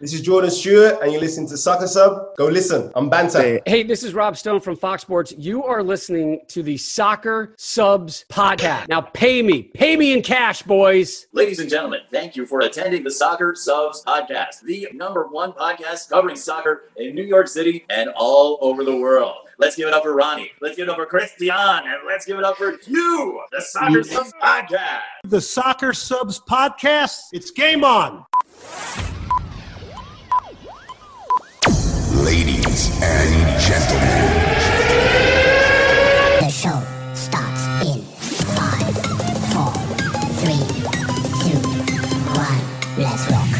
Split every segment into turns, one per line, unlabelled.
This is Jordan Stewart, and you're listening to Soccer Sub. Go listen. I'm Banter.
Hey, hey, this is Rob Stone from Fox Sports. You are listening to the Soccer Subs podcast. Now, pay me. Pay me in cash, boys.
Ladies and gentlemen, thank you for attending the Soccer Subs podcast, the number one podcast covering soccer in New York City and all over the world. Let's give it up for Ronnie. Let's give it up for Christian. And let's give it up for you, the Soccer Subs podcast.
The Soccer Subs podcast. It's game on.
Ladies and gentlemen,
The show starts in five, four, three, two, one. Let's rock.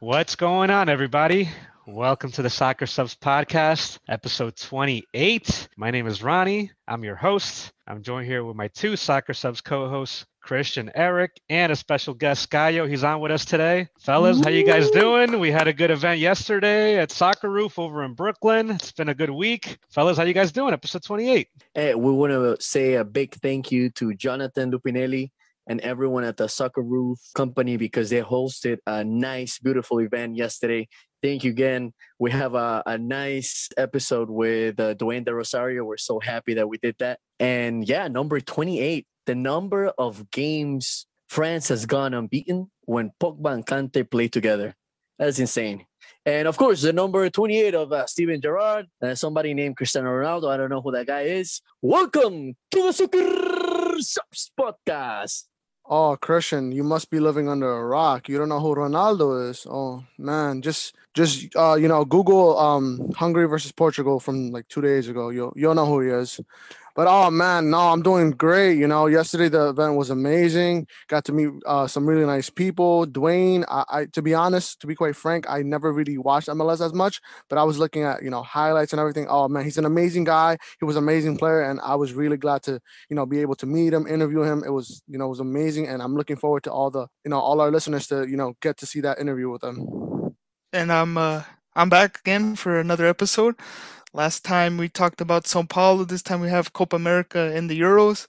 What's going on, everybody? Welcome to the Soccer Subs Podcast, episode 28. My name is Ronnie. I'm your host. I'm joined here with my two Soccer Subs co hosts, Christian Eric, and a special guest, Caio. He's on with us today. Fellas, how you guys doing? We had a good event yesterday at Soccer Roof over in Brooklyn. It's been a good week. Fellas, how you guys doing? Episode 28.
Hey, we want to say a big thank you to Jonathan Lupinelli and everyone at the Soccer Roof Company because they hosted a nice, beautiful event yesterday. Thank you again. We have a, a nice episode with uh, Dwayne De Rosario. We're so happy that we did that. And yeah, number 28, the number of games France has gone unbeaten when Pogba and Kante play together. That's insane. And of course, the number 28 of uh, Steven Gerrard, uh, somebody named Cristiano Ronaldo. I don't know who that guy is. Welcome to the Soccer Subs podcast.
Oh, Christian, you must be living under a rock. You don't know who Ronaldo is. Oh man, just just uh, you know, Google um Hungary versus Portugal from like two days ago. You'll you'll know who he is. But oh man, no, I'm doing great. You know, yesterday the event was amazing. Got to meet uh, some really nice people. Dwayne, I, I to be honest, to be quite frank, I never really watched MLS as much, but I was looking at you know highlights and everything. Oh man, he's an amazing guy. He was an amazing player, and I was really glad to you know be able to meet him, interview him. It was you know it was amazing, and I'm looking forward to all the you know all our listeners to you know get to see that interview with him.
and I'm uh, I'm back again for another episode. Last time we talked about Sao Paulo. This time we have Copa America and the Euros.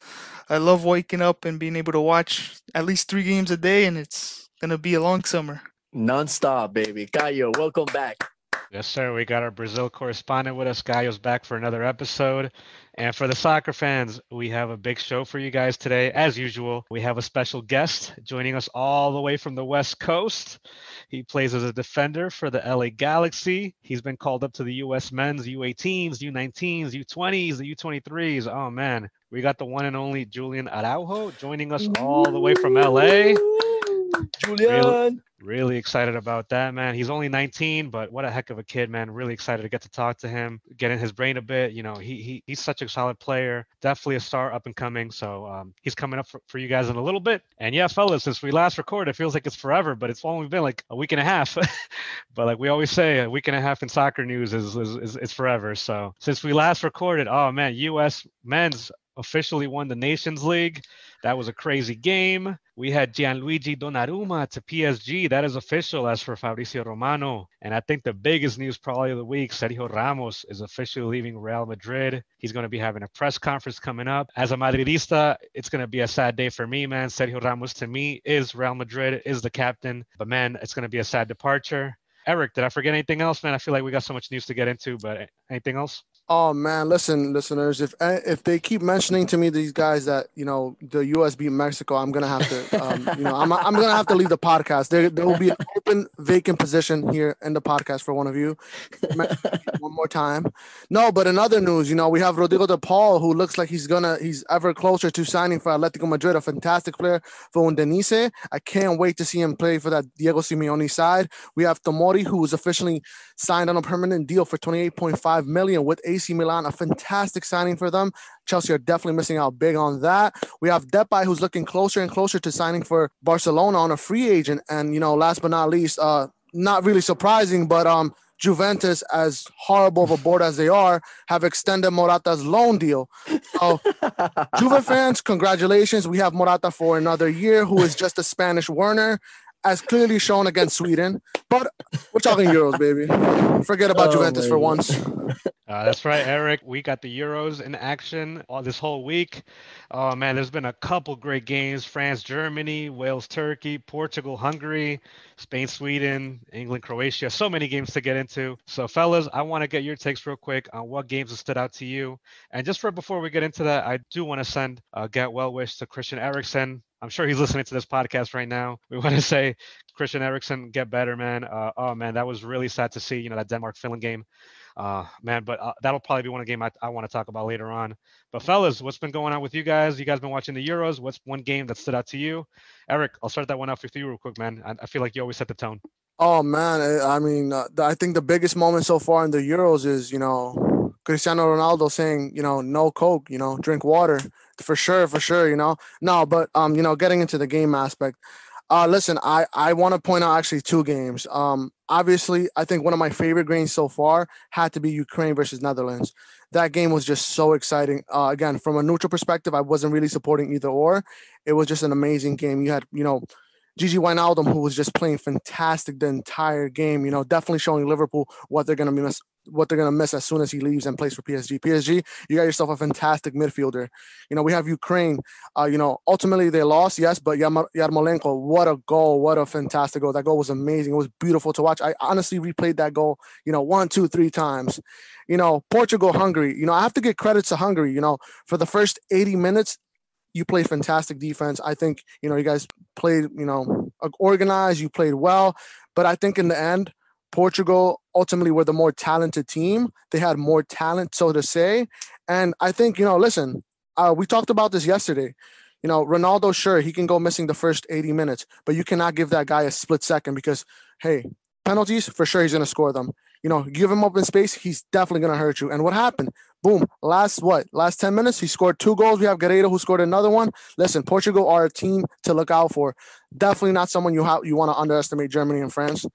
I love waking up and being able to watch at least three games a day, and it's gonna be a long summer.
Non-stop, baby. Caio, welcome back.
Yes, sir. We got our Brazil correspondent with us. Caio's back for another episode. And for the soccer fans, we have a big show for you guys today. As usual, we have a special guest joining us all the way from the West Coast. He plays as a defender for the LA Galaxy. He's been called up to the U.S. men's U18s, U19s, U20s, the U23s. Oh, man. We got the one and only Julian Araujo joining us all the way from LA.
Julian.
Really excited about that, man. He's only 19, but what a heck of a kid, man. Really excited to get to talk to him, get in his brain a bit. You know, he, he he's such a solid player, definitely a star up and coming. So um, he's coming up for, for you guys in a little bit. And yeah, fellas, since we last recorded, it feels like it's forever, but it's only been like a week and a half. but like we always say, a week and a half in soccer news is, is, is, is forever. So since we last recorded, oh man, U.S. men's officially won the Nations League. That was a crazy game. We had Gianluigi Donnarumma to PSG. That is official as for Fabrizio Romano. And I think the biggest news probably of the week, Sergio Ramos is officially leaving Real Madrid. He's going to be having a press conference coming up. As a Madridista, it's going to be a sad day for me, man. Sergio Ramos to me is Real Madrid, is the captain. But man, it's going to be a sad departure. Eric, did I forget anything else, man? I feel like we got so much news to get into, but anything else?
Oh man, listen, listeners. If eh, if they keep mentioning to me these guys that you know the U.S. beat Mexico, I'm gonna have to, um, you know, I'm I'm gonna have to leave the podcast. There there will be an open vacant position here in the podcast for one of you. one more time. No, but in other news, you know, we have Rodrigo De Paul, who looks like he's gonna he's ever closer to signing for Atletico Madrid, a fantastic player for Udinese. I can't wait to see him play for that Diego Simeone side. We have Tomori, who was officially signed on a permanent deal for 28.5 million with AC Milan, a fantastic signing for them. Chelsea are definitely missing out big on that. We have Depay, who's looking closer and closer to signing for Barcelona on a free agent. And you know, last but not least, uh, not really surprising, but um, Juventus, as horrible of a board as they are, have extended Morata's loan deal. So, Juve fans, congratulations. We have Morata for another year, who is just a Spanish Werner, as clearly shown against Sweden. But we're talking Euros, baby. Forget about
Oh,
Juventus for once.
Uh, that's right, Eric. We got the Euros in action all this whole week. Oh man, there's been a couple great games: France, Germany, Wales, Turkey, Portugal, Hungary, Spain, Sweden, England, Croatia. So many games to get into. So, fellas, I want to get your takes real quick on what games have stood out to you. And just for before we get into that, I do want to send a get well wish to Christian Eriksen. I'm sure he's listening to this podcast right now. We want to say, Christian Eriksen, get better, man. Uh, oh man, that was really sad to see. You know that Denmark Finland game uh, man, but uh, that'll probably be one game I, I want to talk about later on. But fellas, what's been going on with you guys? You guys been watching the Euros? What's one game that stood out to you? Eric, I'll start that one off with you real quick, man. I, I feel like you always set the tone.
Oh man, I mean, uh, I think the biggest moment so far in the Euros is you know Cristiano Ronaldo saying you know no Coke, you know drink water for sure, for sure, you know. No, but um, you know, getting into the game aspect. Uh, listen, I I want to point out actually two games. Um, obviously, I think one of my favorite games so far had to be Ukraine versus Netherlands. That game was just so exciting. Uh, again, from a neutral perspective, I wasn't really supporting either or. It was just an amazing game. You had, you know, Gigi Wijnaldum, who was just playing fantastic the entire game. You know, definitely showing Liverpool what they're going to miss, what they're to miss as soon as he leaves and plays for PSG. PSG, you got yourself a fantastic midfielder. You know, we have Ukraine. Uh, you know, ultimately they lost, yes, but Yarmolenko, what a goal! What a fantastic goal! That goal was amazing. It was beautiful to watch. I honestly replayed that goal. You know, one, two, three times. You know, Portugal, Hungary. You know, I have to give credit to Hungary. You know, for the first 80 minutes, you played fantastic defense. I think, you know, you guys played, you know, organized, you played well. But I think in the end, Portugal ultimately were the more talented team. They had more talent, so to say. And I think, you know, listen, uh, we talked about this yesterday. You know, Ronaldo, sure, he can go missing the first 80 minutes, but you cannot give that guy a split second because, hey, penalties, for sure he's going to score them. You know, give him open space, he's definitely going to hurt you. And what happened? Boom. Last what? Last 10 minutes, he scored two goals. We have Guerreiro who scored another one. Listen, Portugal are a team to look out for. Definitely not someone you have you want to underestimate Germany and France.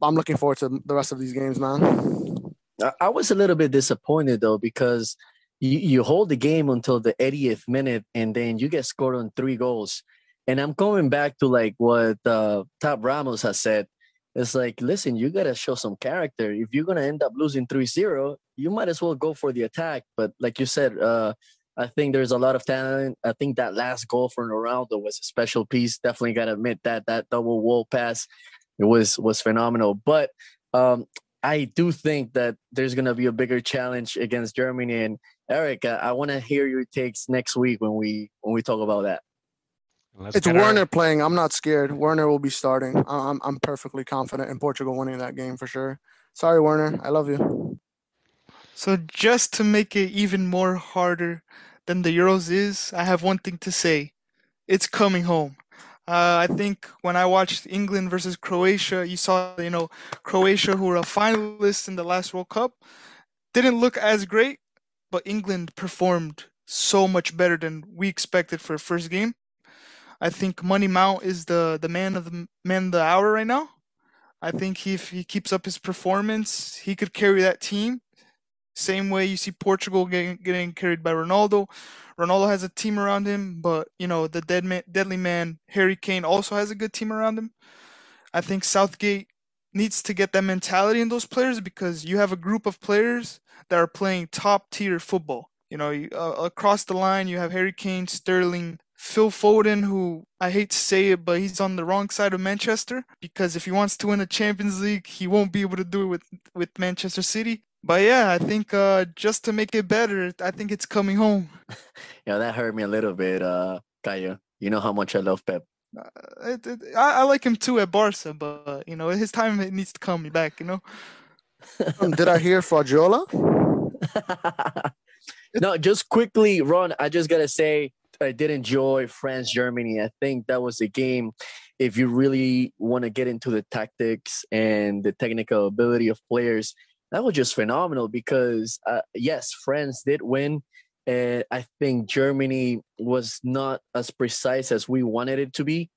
I'm looking forward to the rest of these games, man.
I was a little bit disappointed though because you, you hold the game until the 80th minute and then you get scored on three goals. And I'm going back to like what uh, Tab Ramos has said it's like, listen, you got to show some character. If you're going to end up losing 3 0, you might as well go for the attack. But like you said, uh, I think there's a lot of talent. I think that last goal for Ronaldo was a special piece. Definitely got to admit that that double wall pass, it was was phenomenal. But um, I do think that there's going to be a bigger challenge against Germany. And Eric, I, I want to hear your takes next week when we when we talk about that.
Let's it's Werner our... playing. I'm not scared. Werner will be starting. I'm I'm perfectly confident in Portugal winning that game for sure. Sorry, Werner. I love you.
So just to make it even more harder than the Euros is, I have one thing to say. It's coming home. Uh, I think when I watched England versus Croatia, you saw, you know, Croatia, who were a finalist in the last World Cup, didn't look as great, but England performed so much better than we expected for a first game. I think Money Mount is the the man of the man of the hour right now. I think if he keeps up his performance, he could carry that team. Same way you see Portugal getting, getting carried by Ronaldo. Ronaldo has a team around him, but you know the dead man, deadly man Harry Kane also has a good team around him. I think Southgate needs to get that mentality in those players because you have a group of players that are playing top tier football. You know, uh, across the line, you have Harry Kane, Sterling, Phil Foden, who I hate to say it, but he's on the wrong side of Manchester because if he wants to win a Champions League, he won't be able to do it with, with Manchester City. But yeah, I think uh, just to make it better, I think it's coming home.
yeah, that hurt me a little bit, uh, Kaya. You know how much I love Pep.
Uh, it, it, I, I, like him too at Barca, but you know his time needs to come back. You know.
um, did I hear Fraudiola?
no, just quickly, Ron. I just gotta say, I did enjoy France Germany. I think that was a game. If you really want to get into the tactics and the technical ability of players, that was just phenomenal. Because uh, yes, France did win, and I think Germany was not as precise as we wanted it to be,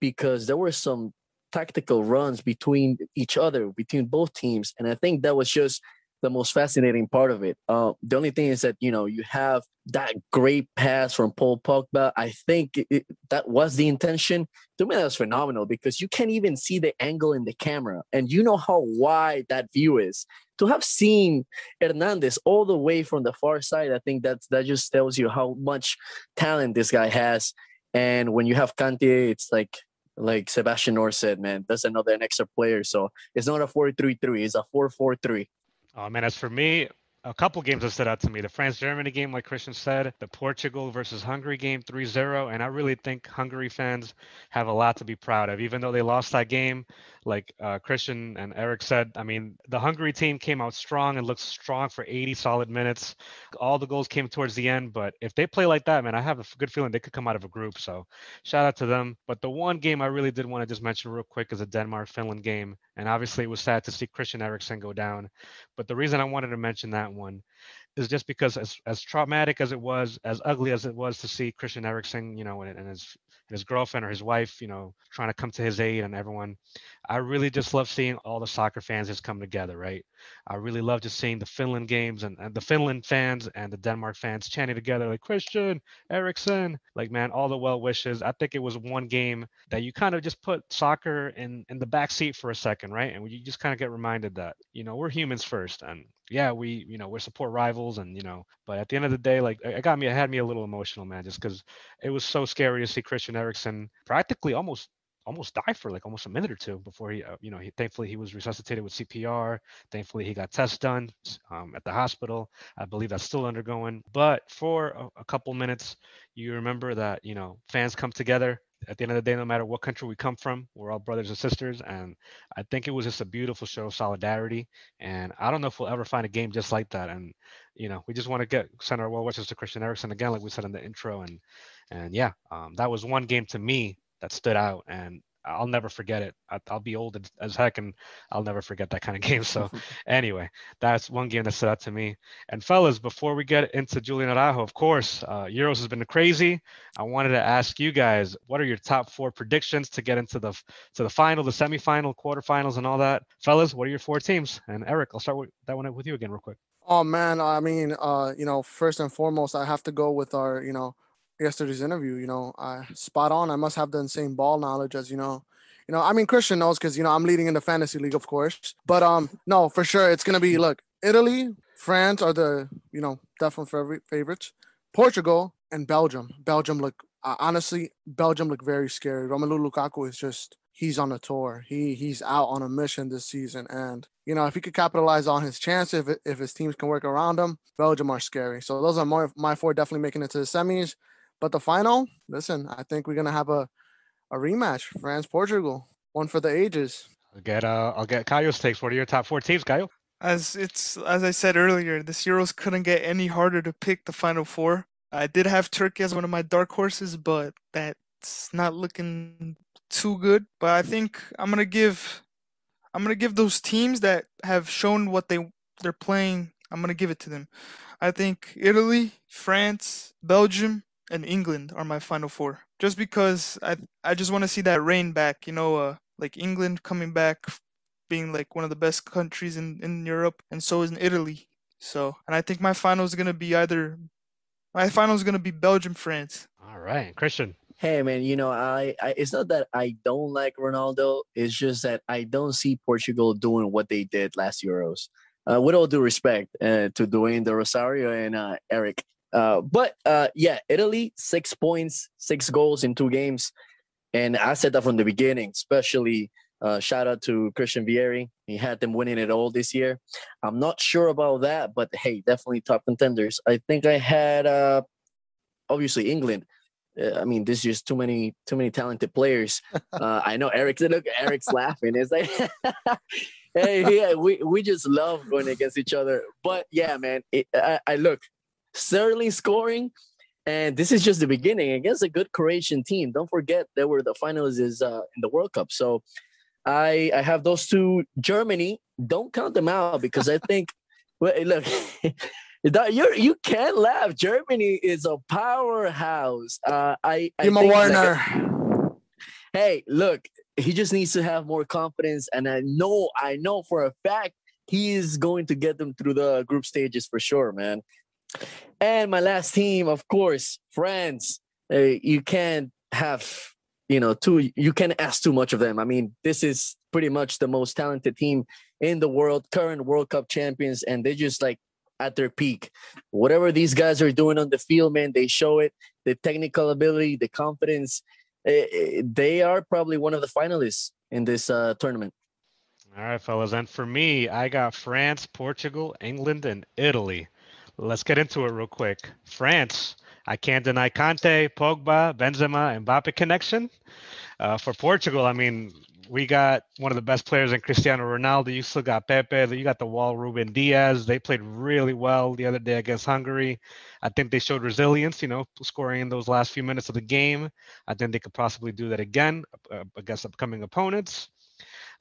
because there were some tactical runs between each other, between both teams, and I think that was just the most fascinating part of it. Uh, the only thing is that you know you have that great pass from Paul Pogba. I think it, that was the intention. To me, that was phenomenal because you can't even see the angle in the camera, and you know how wide that view is. To have seen Hernandez all the way from the far side, I think that that just tells you how much talent this guy has. And when you have Kante, it's like like Sebastian Orr said, man, that's another an extra player. So it's not a 4-3-3, it's a 4-4-3.
Oh man, as for me, a couple games have stood out to me. The France Germany game, like Christian said, the Portugal versus Hungary game 3 0. And I really think Hungary fans have a lot to be proud of. Even though they lost that game, like uh, Christian and Eric said, I mean, the Hungary team came out strong and looked strong for 80 solid minutes. All the goals came towards the end. But if they play like that, man, I have a good feeling they could come out of a group. So shout out to them. But the one game I really did want to just mention real quick is the Denmark Finland game. And obviously, it was sad to see Christian Eriksen go down. But the reason I wanted to mention that one is just because as as traumatic as it was, as ugly as it was to see Christian Eriksen, you know, and, and his and his girlfriend or his wife, you know, trying to come to his aid and everyone. I really just love seeing all the soccer fans just come together, right? I really love just seeing the Finland games and, and the Finland fans and the Denmark fans chanting together like Christian, Eriksen, like man, all the well wishes. I think it was one game that you kind of just put soccer in in the back seat for a second, right? And you just kind of get reminded that, you know, we're humans first. And yeah, we, you know, we support rivals and, you know, but at the end of the day, like it got me, it had me a little emotional, man, just because it was so scary to see Christian Eriksen practically almost almost die for like almost a minute or two before he, uh, you know, he thankfully he was resuscitated with CPR. Thankfully he got tests done um, at the hospital. I believe that's still undergoing. But for a, a couple minutes, you remember that you know fans come together. At the end of the day, no matter what country we come from, we're all brothers and sisters. And I think it was just a beautiful show of solidarity. And I don't know if we'll ever find a game just like that. And you know, we just want to get send our well wishes to Christian Eriksen again, like we said in the intro. And and yeah, um, that was one game to me that stood out, and I'll never forget it. I'll be old as heck, and I'll never forget that kind of game. So, anyway, that's one game that stood out to me. And fellas, before we get into Julian Araujo, of course, uh, Euros has been crazy. I wanted to ask you guys, what are your top four predictions to get into the to the final, the semifinal, quarterfinals, and all that? Fellas, what are your four teams? And Eric, I'll start with that one with you again, real quick.
Oh man, I mean, uh, you know, first and foremost, I have to go with our, you know, yesterday's interview. You know, I spot on. I must have the insane ball knowledge, as you know. You know, I mean, Christian knows because you know I'm leading in the fantasy league, of course. But um, no, for sure, it's gonna be look, Italy, France are the you know definitely favorites. Portugal and Belgium. Belgium look uh, honestly, Belgium look very scary. Romelu Lukaku is just he's on a tour. He he's out on a mission this season, and you know if he could capitalize on his chance, if if his teams can work around him, Belgium are scary. So those are my my four definitely making it to the semis. But the final, listen, I think we're gonna have a, a rematch, France Portugal, one for the ages.
I'll get uh, I'll get Caio's takes. What are your top four teams, Caio?
As it's as I said earlier, this Euros couldn't get any harder to pick the final four. I did have Turkey as one of my dark horses, but that's not looking too good. But I think I'm gonna give I'm gonna give those teams that have shown what they they're playing. I'm gonna give it to them. I think Italy, France, Belgium, and England are my final four. Just because I I just want to see that reign back. You know, uh, like England coming back, being like one of the best countries in in Europe, and so is in Italy. So, and I think my final is gonna be either my final is gonna be Belgium France.
All right, Christian.
Hey man, you know, I, I it's not that I don't like Ronaldo. It's just that I don't see Portugal doing what they did last Euros. Uh, with all due respect uh, to Dwayne De Rosario and uh, Eric, uh, but uh, yeah, Italy, six points, six goals in two games. And I said that from the beginning, especially uh, shout out to Christian Vieri. He had them winning it all this year. I'm not sure about that, but hey, definitely top contenders. I think I had uh, obviously England. Uh, I mean, there's just too many too many talented players. Uh, I know Eric's look, Eric's laughing. It's like, hey, yeah, we we just love going against each other. But yeah, man, it, I, I look Sterling scoring. And this is just the beginning against a good Croatian team. Don't forget they were the finalists uh, in the World Cup. So I I have those two. Germany, don't count them out because I think. well, look, you you can't laugh. Germany is a powerhouse. Uh, I, I
Timo Werner.
Like, hey, look, he just needs to have more confidence, and I know I know for a fact he is going to get them through the group stages for sure, man. And my last team, of course, France. Uh, you can't have, you know, too. You can't ask too much of them. I mean, this is pretty much the most talented team in the world, current World Cup champions, and they just like at their peak. Whatever these guys are doing on the field, man, they show it. The technical ability, the confidence. Eh, eh, they are probably one of the finalists in this uh, tournament.
All right, fellas. And for me, I got France, Portugal, England, and Italy. Let's get into it real quick. France, I can't deny Kante, Pogba, Benzema, Mbappe connection. Uh, for Portugal, I mean, we got one of the best players in Cristiano Ronaldo. You still got Pepe. You got the wall Ruben Dias. They played really well the other day against Hungary. I think they showed resilience, you know, scoring in those last few minutes of the game. I think they could possibly do that again uh, against upcoming opponents.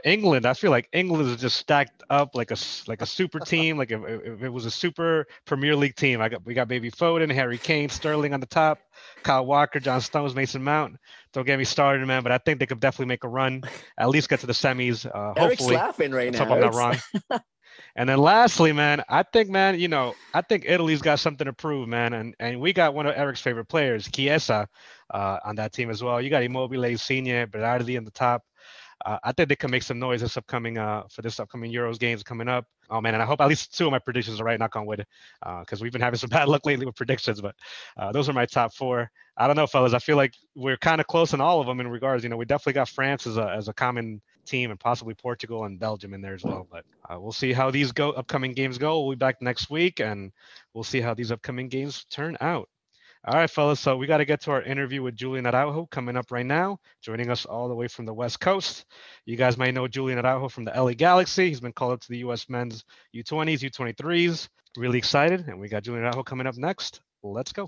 England, I feel like England is just stacked up like a like a super team. Like if, if, it was a super Premier League team, I got we got baby Foden, Harry Kane, Sterling on the top, Kyle Walker, John Stones, Mason Mount. Don't get me started, man. But I think they could definitely make a run, at least get to the semis. Uh,
Eric's
hopefully,
laughing right
now. I'm not wrong. And then lastly, man, I think, man, you know, I think Italy's got something to prove, man. And and we got one of Eric's favorite players, Chiesa, uh, on that team as well. You got Immobile, Insigne, Berardi in the top uh, I think they can make some noise this upcoming uh, for this upcoming Euros games coming up. Oh man, and I hope at least two of my predictions are right. Knock on wood, because uh, we've been having some bad luck lately with predictions. But uh, those are my top four. I don't know, fellas. I feel like we're kind of close in all of them in regards. You know, we definitely got France as a as a common team, and possibly Portugal and Belgium in there as well. But uh, we'll see how these go upcoming games go. We'll be back next week, and we'll see how these upcoming games turn out. All right, fellas. So we got to get to our interview with Julian Araujo coming up right now, joining us all the way from the West Coast. You guys might know Julian Araujo from the LA Galaxy. He's been called up to the U.S. men's U20s, U23s. Really excited. And we got Julian Araujo coming up next. Let's go.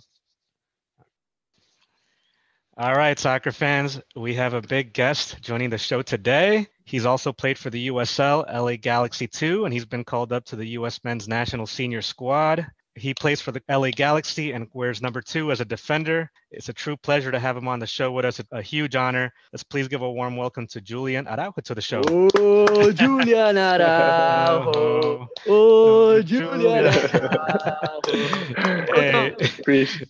All right, soccer fans, we have a big guest joining the show today. He's also played for the USL LA Galaxy 2, and he's been called up to the U.S. men's national senior squad. He plays for the LA Galaxy and wears number two as a defender. It's a true pleasure to have him on the show with us. A huge honor. Let's please give a warm welcome to Julian Araujo to the show.
Oh, Julian Araujo. Oh, oh, Julian Araujo.
hey. appreciate,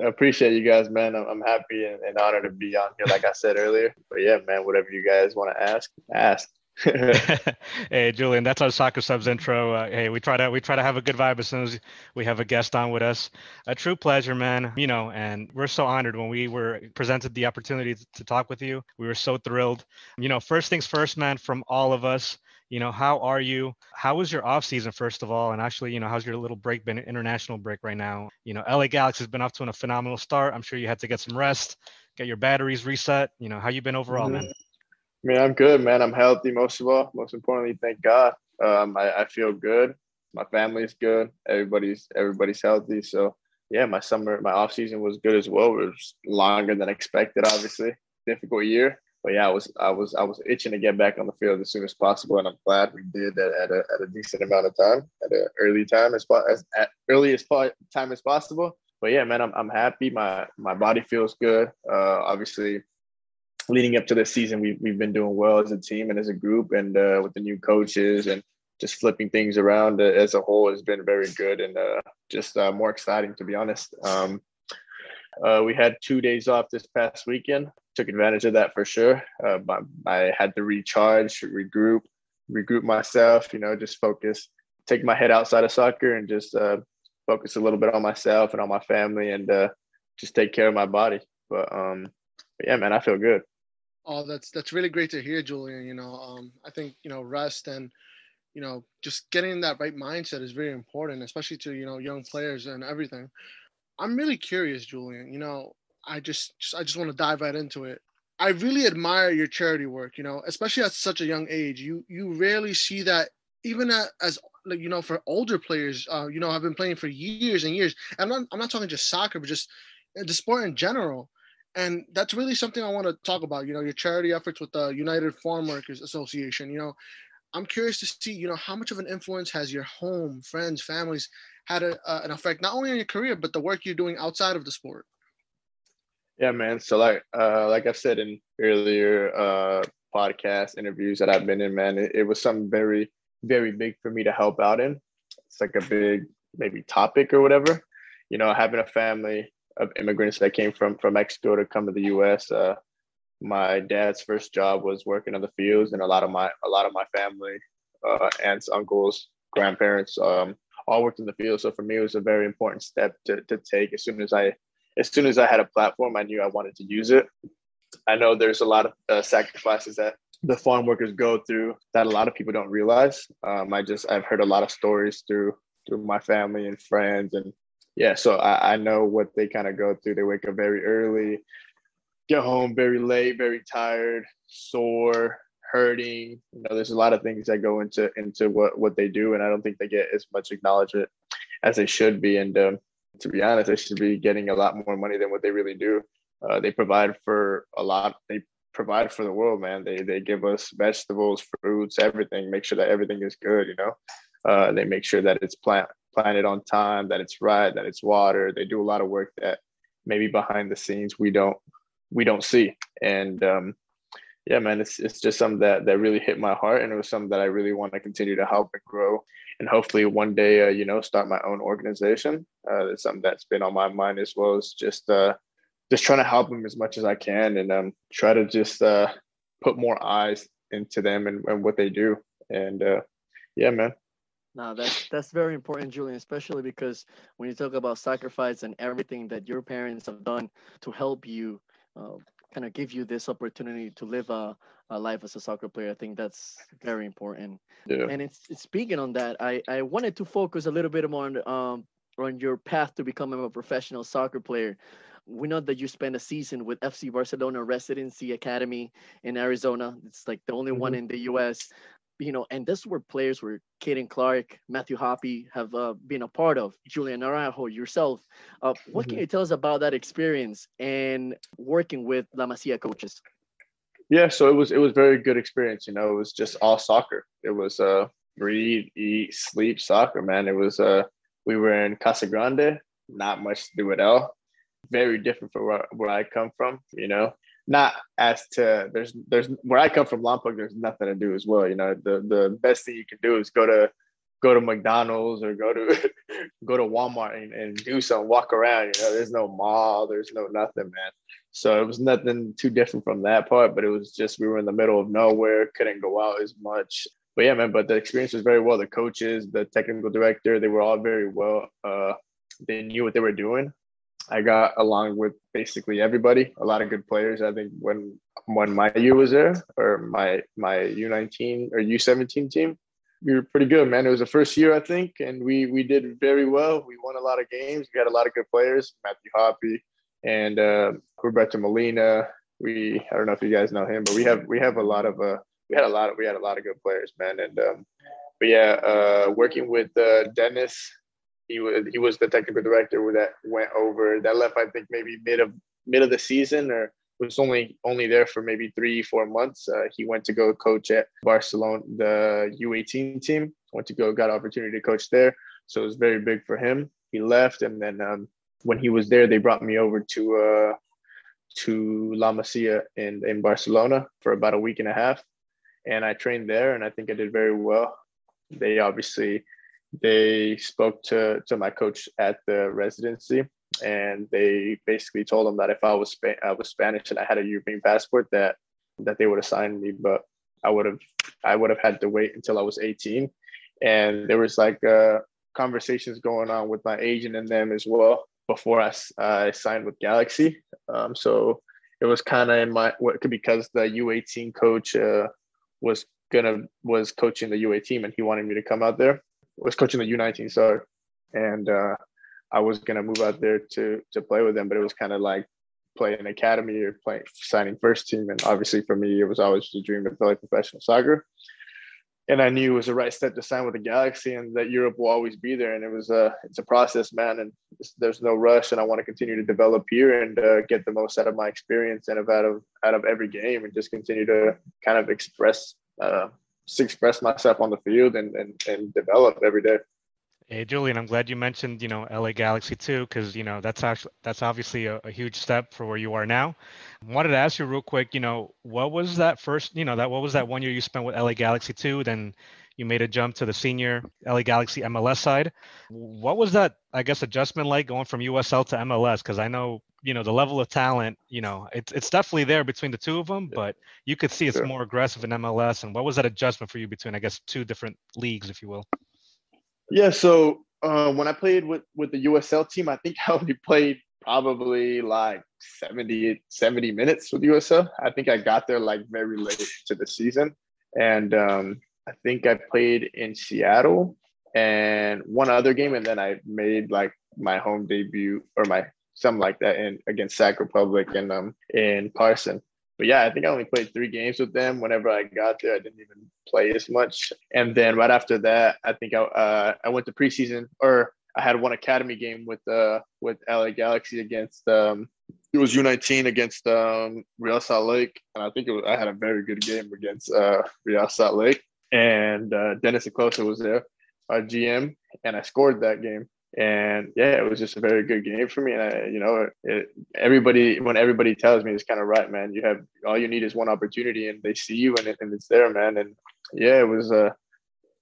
appreciate you guys, man. I'm, I'm happy and, and honored to be on here, like I said earlier. But yeah, man, whatever you guys want to ask, ask.
hey Julian, that's our soccer subs intro. Uh, hey, we try to we try to have a good vibe as soon as we have a guest on with us. A true pleasure, man. You know, and we're so honored when we were presented the opportunity to talk with you. We were so thrilled. You know, first things first, man. From all of us, you know, how are you? How was your off season, first of all? And actually, you know, how's your little break been, international break right now? You know, LA Galaxy has been off to a phenomenal start. I'm sure you had to get some rest, get your batteries reset. You know, how you been overall, mm-hmm. man?
I mean, I'm good, man. I'm healthy, most of all. Most importantly, thank God. Um, I, I feel good. My family's good. Everybody's everybody's healthy. So yeah, my summer, my off season was good as well. It was longer than expected, obviously. Difficult year, but yeah, I was I was I was itching to get back on the field as soon as possible, and I'm glad we did that at a at a decent amount of time, at an early time as as at earliest time as possible. But yeah, man, I'm I'm happy. My my body feels good. Uh, obviously, leading up to this season, we've, we've been doing well as a team and as a group and uh, with the new coaches and just flipping things around uh, as a whole has been very good and uh, just uh, more exciting, to be honest. Um, uh, we had two days off this past weekend, took advantage of that for sure. Uh, I had to recharge, regroup, regroup myself, you know, just focus, take my head outside of soccer and just focus a little bit on myself and on my family and just take care of my body. But, um, but yeah, man, I feel good.
Oh, that's that's really great to hear, Julian. You know, um, I think you know rest and you know just getting that right mindset is very important, especially to you know young players and everything. I'm really curious, Julian. You know, I just, just I just want to dive right into it. I really admire your charity work. You know, especially at such a young age. You you rarely see that even at, as like you know for older players. Uh, you know, I've been playing for years and years. And I'm not I'm not talking just soccer, but just the sport in general and that's really something I want to talk about. You know, your charity efforts with the United Farm Workers Association. You know, I'm curious to see, you know, how much of an influence has your home, friends, families had a, uh, an effect not only on your career but the work you're doing outside of the sport.
Yeah, man. So like, uh, like I said in earlier uh, podcast interviews that I've been in, man, it, it was something very, very big for me to help out in. It's like a big maybe topic or whatever. You know, having a family of immigrants that came from from Mexico to come to the U.S. Uh, my dad's first job was working on the fields, and a lot of my a lot of my family, uh, aunts, uncles, grandparents, um, all worked in the field. So for me, it was a very important step to to take. As soon as I as soon as I had a platform, I knew I wanted to use it. I know there's a lot of uh, sacrifices that the farm workers go through that a lot of people don't realize. Um, I just I've heard a lot of stories through through my family and friends, and yeah, so I, I know what they kind of go through. They wake up very early, get home very late, very tired, sore, hurting. You know, there's a lot of things that go into into what what they do, and I don't think they get as much acknowledgement as they should be. And um, to be honest, they should be getting a lot more money than what they really do. Uh, they provide for a lot. They provide for the world, man. They they give us vegetables, fruits, everything. Make sure that everything is good. You know, uh, they make sure that it's plant planted on time, that it's right, that it's water. They do a lot of work that maybe behind the scenes we don't we don't see. And um, yeah, man, it's it's just something that that really hit my heart, and it was something that I really want to continue to help and grow, and hopefully one day, uh, you know, start my own organization. Uh, it's something that's been on my mind as well as just uh, just trying to help them as much as I can, and um, try to just uh, put more eyes into them and, and what they do. And uh, yeah, man.
No, that's that's very important, Julian, especially because when you talk about sacrifice and everything that your parents have done to help you uh, kind of give you this opportunity to live a, a life as a soccer player. I think that's very important.
Yeah.
And it's, it's speaking on that, I, I wanted to focus a little bit more on um, on your path to becoming a professional soccer player. We know that you spent a season with FC Barcelona Residency Academy in Arizona. It's like the only mm-hmm. one in the U.S you know, and this were players where Caden Clark, Matthew Hoppe have uh, been a part of, Julian Araujo, yourself. Uh, what mm-hmm. can you tell us about that experience and working with La Masia coaches?
Yeah, so it was it was very good experience. You know, it was just all soccer. It was uh breathe, eat, sleep soccer, man. It was uh we were in Casa Grande, not much to do at all. Very different from where, where I come from, you know not as to there's there's where I come from, Lompoc, there's nothing to do as well. You know, the the best thing you can do is go to go to McDonald's or go to go to Walmart and, and do some walk around. You know, there's no mall, there's no nothing, man. So it was nothing too different from that part, but it was just we were in the middle of nowhere, couldn't go out as much. But yeah, man, but the experience was very well. The coaches, the technical director, they were all very well. Uh, they knew what they were doing. I got along with basically everybody, a lot of good players. I think when when my U was there, or my my U19 or U17 team, we were pretty good, man. It was the first year, I think, and we we did very well. We won a lot of games. We had a lot of good players, Matthew Hoppe and uh, Roberto Molina. We I don't know if you guys know him, but we have we have a lot of uh we had a lot of we had a lot of good players, man. And um, but yeah, uh, working with uh, Dennis he was he was the technical director that went over that left I think maybe mid of mid of the season or was only only there for maybe three four months. Uh, he went to go coach at Barcelona the U18 team. Went to go got opportunity to coach there, so it was very big for him. He left, and then um, when he was there, they brought me over to uh, to La Masia in in Barcelona for about a week and a half, and I trained there, and I think I did very well. They obviously they spoke to to my coach at the residency and they basically told him that if I was I was Spanish and I had a European passport that that they would assign me but I would have I would have had to wait until I was 18 and there was like uh, conversations going on with my agent and them as well before I, I signed with Galaxy. Um, so it was kind of in my because the U18 coach uh, was gonna was coaching the UA team and he wanted me to come out there was coaching the U19 sorry, and uh, I was gonna move out there to to play with them, but it was kind of like play an academy or playing signing first team, and obviously for me it was always a dream to play professional soccer. And I knew it was the right step to sign with the Galaxy, and that Europe will always be there. And it was a it's a process, man, and there's no rush. And I want to continue to develop here and uh, get the most out of my experience and out of out of every game, and just continue to kind of express uh, express myself on the field and, and, and develop every day.
Hey Julian, I'm glad you mentioned you know LA Galaxy too, because you know that's actually that's obviously a, a, huge step for where you are now. I wanted to ask you real quick, you know, what was that first, you know, that what was that one year you spent with LA Galaxy too? Then you made a jump to the senior LA Galaxy MLS side. What was that, I guess, adjustment like going from USL to MLS? Because I know, you know, the level of talent, you know, it's it's definitely there between the two of them, but you could see it's
Sure.
more aggressive in MLS. And what was that adjustment for you between, I guess, two different leagues, if you will?
Yeah, so uh, when I played with with the USL team, I think I only played probably like 70, 70 minutes with USL. I think I got there like very late to the season. And um, I think I played in Seattle and one other game, and then I made like my home debut or my something like that in against Sac Republic and um in Carson. But yeah, I think I only played three games with them. Whenever I got there, I didn't even play as much. And then right after that, I think I uh, I went to preseason or I had one academy game with uh with LA Galaxy against um it was U19 against um Real Salt Lake, and I think it was I had a very good game against uh Real Salt Lake, and uh, Dennis Acosta was there, our GM, and I scored that game. And yeah, it was just a very good game for me. And I, you know, it, everybody when everybody tells me it's kind of right, man. You have all you need is one opportunity, and they see you, and, it, and it's there, man. And yeah, it was uh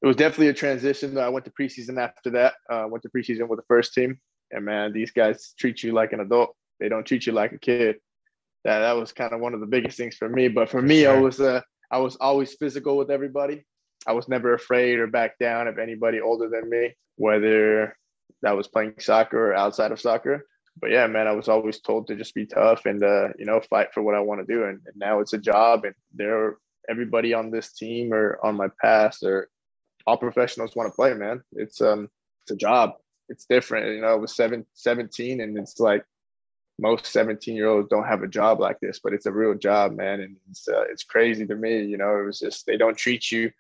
it was definitely a transition. I went to preseason after that. Uh, went to preseason with the first team, and man, these guys treat you like an adult. They don't treat you like a kid. That that was kind of one of the biggest things for me. But for me, I was uh, I was always physical with everybody. I was never afraid or back down of anybody older than me, whether that was playing soccer or outside of soccer. But yeah, man, I was always told to just be tough and uh, you know fight for what I want to do. And, and now it's a job, and there everybody on this team or on my past or all professionals want to play, man. It's um it's a job. It's different. You know, I was seven, 17 and it's like most 17 year olds don't have a job like this, but it's a real job, man. And it's uh, it's crazy to me. You know, it was just they don't treat you,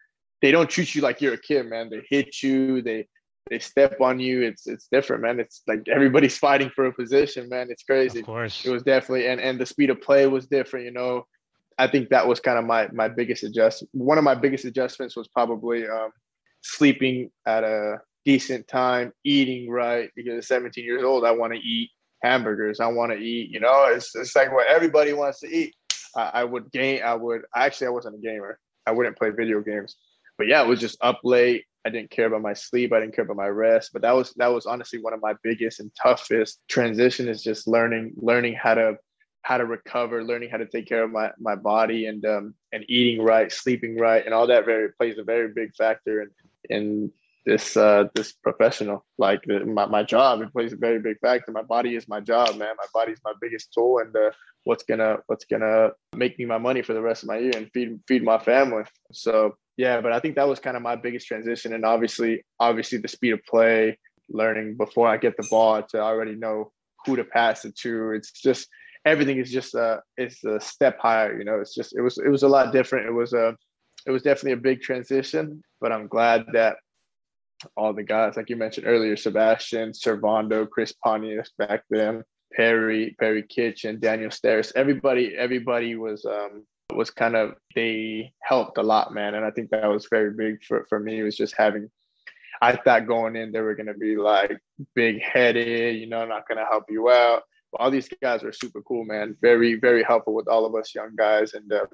they don't treat you like you're a kid, man. They hit you, they they step on you. It's it's different, man. It's like everybody's fighting for a position, man. It's crazy.
Of course.
It was definitely and and the speed of play was different, you know. I think that was kind of my my biggest adjust. One of my biggest adjustments was probably um, sleeping at a decent time, eating right. Because at 17 years old, I want to eat hamburgers. I want to eat. You know, it's it's like what everybody wants to eat. I, I would game. I would actually. I wasn't a gamer. I wouldn't play video games. But yeah, it was just up late. I didn't care about my sleep. I didn't care about my rest. But that was that was honestly one of my biggest and toughest transition is just learning learning how to how to recover, learning how to take care of my my body and um and eating right, sleeping right, and all that very plays a very big factor in in this uh this professional like my, my job it plays a very big factor my body is my job man my body's my biggest tool and uh, what's gonna what's gonna make me my money for the rest of my year and feed feed my family so yeah but i think that was kind of my biggest transition and obviously obviously the speed of play learning before i get the ball to already know who to pass it to it's just everything is just uh it's a step higher you know it's just it was it was a lot different it was a it was definitely a big transition but i'm glad that all the guys like you mentioned earlier sebastian servando chris pontius back then perry perry kitchen daniel Steres, everybody everybody was um was kind of they helped a lot man and i think that was very big for, for me was just having i thought going in they were going to be like big headed you know not going to help you out But all these guys were super cool, man. Very, very helpful with all of us young guys, and uh,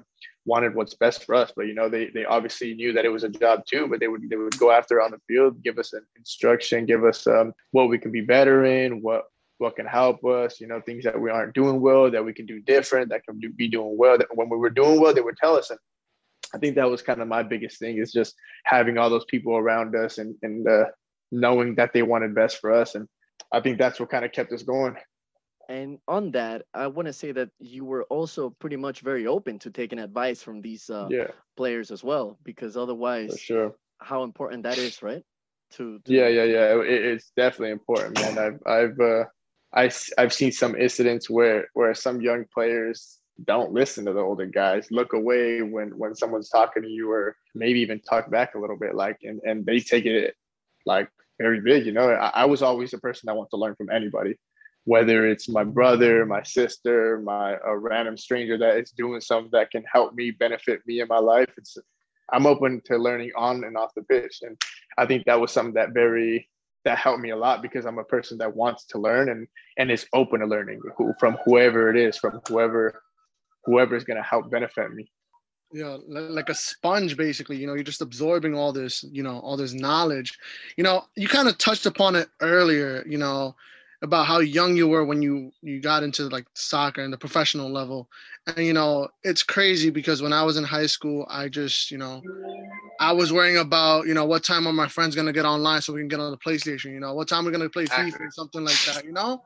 wanted what's best for us. But you know, they they obviously knew that it was a job too. But they would they would go after on the field, give us an instruction, give us um, what we can be better in, what what can help us. You know, things that we aren't doing well that we can do different, that can be doing well. That when we were doing well, they would tell us. And I think that was kind of my biggest thing is just having all those people around us and and uh, knowing that they wanted best for us. And I think that's what kind of kept us going.
And on that, I want to say that you were also pretty much very open to taking advice from these uh,
Yeah.
players as well, because otherwise,
For sure.
how important that is, right? To, to
Yeah, yeah, yeah. It, it's definitely important, man. I've, I've, uh, I, I've seen some incidents where, where some young players don't listen to the older guys, look away when, when someone's talking to you, or maybe even talk back a little bit, like, and, and they take it like very big. You know, I, I was always a person that wants to learn from anybody, whether it's my brother, my sister, my a random stranger that is doing something that can help me benefit me in my life. It's I'm open to learning on and off the pitch, and I think that was something that very that helped me a lot because I'm a person that wants to learn and and is open to learning who, from whoever it is, from whoever whoever is going to help benefit me.
yeah like a sponge basically you know you're just absorbing all this you know all this knowledge you know you kind of touched upon it earlier you know about how young you were when you you got into like soccer and the professional level. And you know it's crazy because when i was in high school i just you know i was worrying about you know what time are my friends going to get online so we can get on the playstation you know what time we're going to play fifa or something like that you know?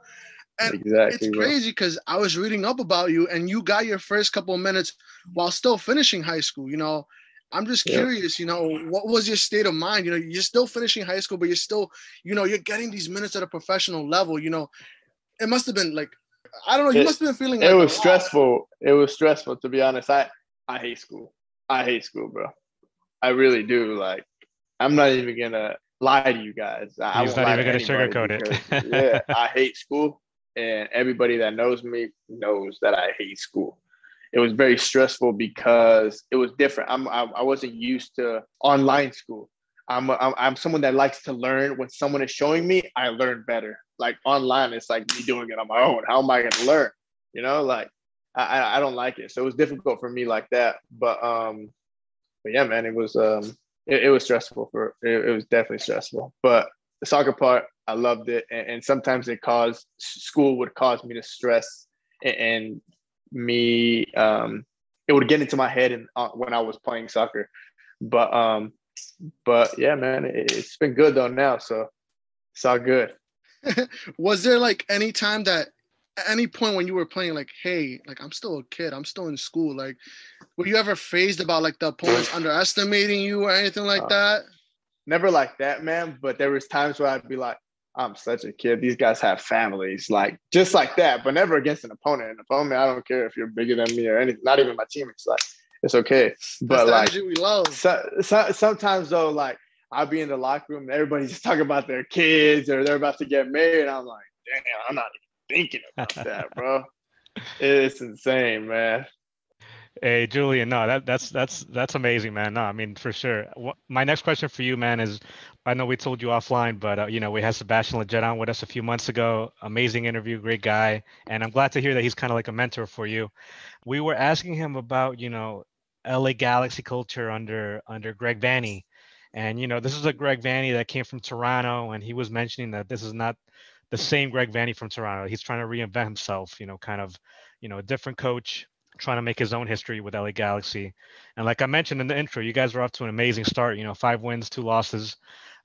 And
Exactly,
it's crazy because I was reading up about you and you got your first couple of minutes while still finishing high school. You know, I'm just
Yeah.
curious, you know, what was your state of mind? You know, you're still finishing high school, but you're still, you know, you're getting these minutes at a professional level. You know, it must have been like, I don't know, you
It-
must have been feeling
it
like,
was
wow.
stressful. It was stressful to be honest. I I hate school. I hate school, bro. I really do. Like, I'm not even gonna lie to you guys. I, I
He's
won't
even gonna
anybody
sugarcoat it.
yeah, I hate school, and everybody that knows me knows that I hate school. It was very stressful because it was different. I'm I, I wasn't used to online school. I'm, I'm I'm someone that likes to learn. When someone is showing me, I learn better. Like online, it's like me doing it on my own. How am I going to learn? You know, like I I- don't like it. So it was difficult for me like that. But um, but yeah, man, it was um it, it was stressful for it, it was definitely stressful. But the soccer part, I loved it, and, and sometimes it caused school would cause me to stress and, and me um it would get into my head and uh, when I was playing soccer. But um, but yeah, man, it, it's been good though now. So it's all good.
was there like any time that at any point when you were playing like hey like i'm still a kid i'm still in school like were you ever phased about like the opponents underestimating you or anything like
Uh,
that
never like that, man. But there was times where I'd be like, I'm such a kid. These guys have families, like just like that. But never against an opponent. An opponent, I don't care if you're bigger than me or anything. Not even my teammates. Like it's okay. But
That's
like
we love
so, so, sometimes though, like I'll be in the locker room and everybody's just talking about their kids or they're about to get married. I'm like, damn, I'm not even thinking about that, bro. It's insane, man.
Hey Julian, no, that that's that's that's amazing, man. No, I mean for sure. Wha- My next question for you, man, is I know we told you offline, but uh, you know we had Sebastian Lletget on with us a few months ago. Amazing interview, great guy, and I'm glad to hear that he's kind of like a mentor for you. We were asking him about you know LA Galaxy culture under under Greg Vanney, and you know this is a Greg Vanney that came from Toronto, and he was mentioning that this is not the same Greg Vanney from Toronto. He's trying to reinvent himself, you know, kind of you know a different coach trying to make his own history with LA Galaxy. And like I mentioned in the intro, you guys are off to an amazing start. You know, five wins, two losses.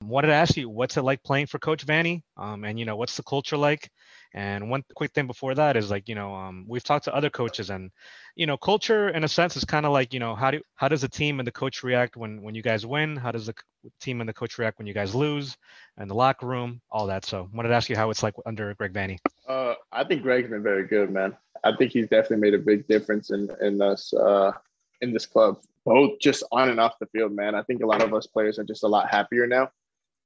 Wanted to ask you, what's it like playing for Coach Vanney? Um, and you know, what's the culture like? And one quick thing before that is like, you know, um, we've talked to other coaches, and you know, culture in a sense is kind of like, you know, how do how does the team and the coach react when when you guys win? How does the team and the coach react when you guys lose? And the locker room, all that. So, wanted to ask you how it's like under Greg Vanney.
Uh, I think Greg's been very good, man. I think he's definitely made a big difference in in us uh, in this club, both just on and off the field, man. I think a lot of us players are just a lot happier now.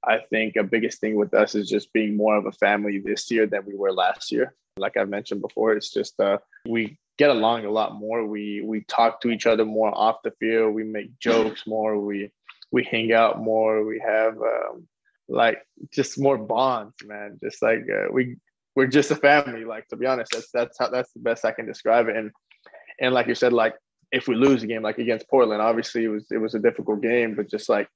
I think a biggest thing with us is just being more of a family this year than we were last year. Like I mentioned before, it's just uh, we get along a lot more. We we talk to each other more off the field. We make jokes more. We we hang out more. We have um, like just more bonds, man. Just like uh, we we're just a family. Like to be honest, that's that's how that's the best I can describe it. And and like you said, like if we lose a game like against Portland, obviously it was it was a difficult game, but just like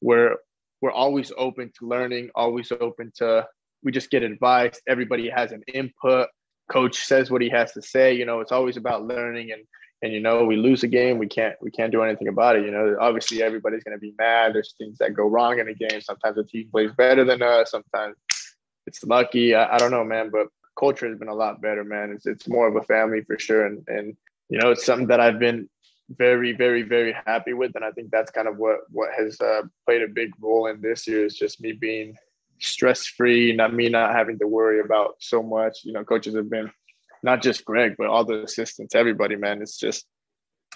we're we're always open to learning, always open to we just get advice. Everybody has an input. Coach says what he has to say. You know, it's always about learning and and you know we lose a game we can't we can't do anything about it you know obviously everybody's going to be mad there's things that go wrong in a game sometimes the team plays better than us sometimes it's lucky I, I don't know man but culture has been a lot better man. It's, it's more of a family for sure. And and you know it's something that i've been very very very happy with. And i think that's kind of what what has uh, played a big role in this year is just me being stress free not me not having to worry about so much. You know coaches have been not just Greg, but all the assistants, everybody, man. It's just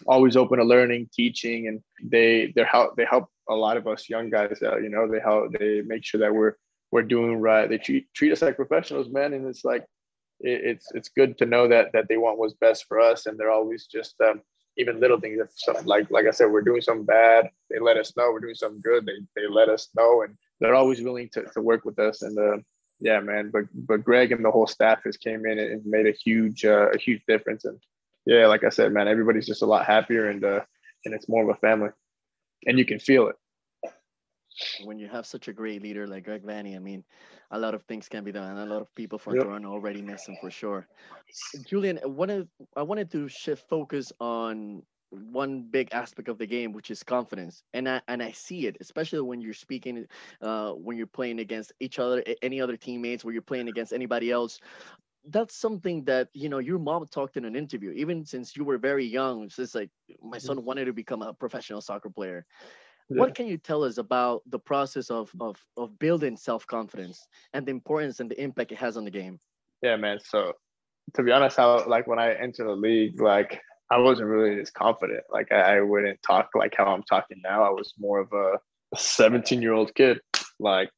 always open to learning, teaching, and they they help they help a lot of us young guys out. You know, they help they make sure that we're we're doing right. They treat treat us like professionals, man. And it's like it, it's it's good to know that that they want what's best for us, and they're always just um, even little things. If like like I said, we're doing something bad, they let us know. We're doing something good, they they let us know, and they're always willing to to work with us. And uh, yeah, man. But but Greg and the whole staff has came in and made a huge uh, a huge difference. And yeah, like I said, man, everybody's just a lot happier and uh, and it's more of a family, and you can feel it.
When you have such a great leader like Greg Vanney, I mean, a lot of things can be done. and A lot of people from
Yep.
Toronto already miss him for sure. Julian, one wanted I wanted to shift focus on one big aspect of the game, which is confidence, and I and I see it, especially when you're speaking, uh, when you're playing against each other, any other teammates, where you're playing against anybody else. That's something that you know your mom talked in an interview. Even since you were very young, it's just like my son wanted to become a professional soccer player.
Yeah.
What can you tell us about the process of of of building self confidence and the importance and the impact it has on the game?
Yeah, man. So to be honest, how like when I entered the league, like I wasn't really as confident. Like I, I wouldn't talk like how I'm talking now. I was more of a 17 year old kid, like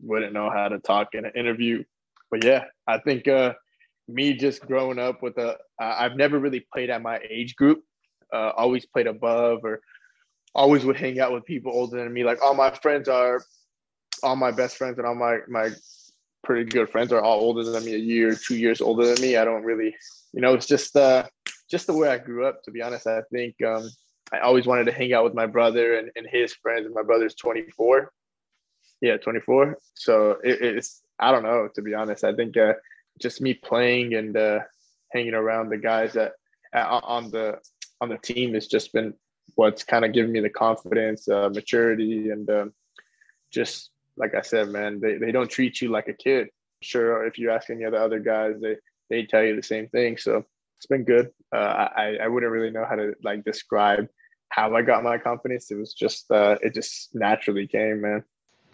wouldn't know how to talk in an interview. But yeah, I think uh, me just growing up with a, I've never really played at my age group. Uh, always played above or always would hang out with people older than me. Like all my friends are, all my best friends and all my my pretty good friends are all older than me, a year, two years older than me. I don't really, you know, it's just uh just the way I grew up. To be honest, I think um, I always wanted to hang out with my brother and, and his friends. And my brother's 24. Yeah, 24. So it, it's I don't know. To be honest, I think uh, just me playing and uh, hanging around the guys that uh, on the on the team has just been what's kind of given me the confidence, uh, maturity, and um, just like I said, man, they, they don't treat you like a kid. Sure, if you ask any of the other guys, they they tell you the same thing. So it's been good. Uh, I I wouldn't really know how to like describe how I got my confidence. It was just uh, it just naturally came, man.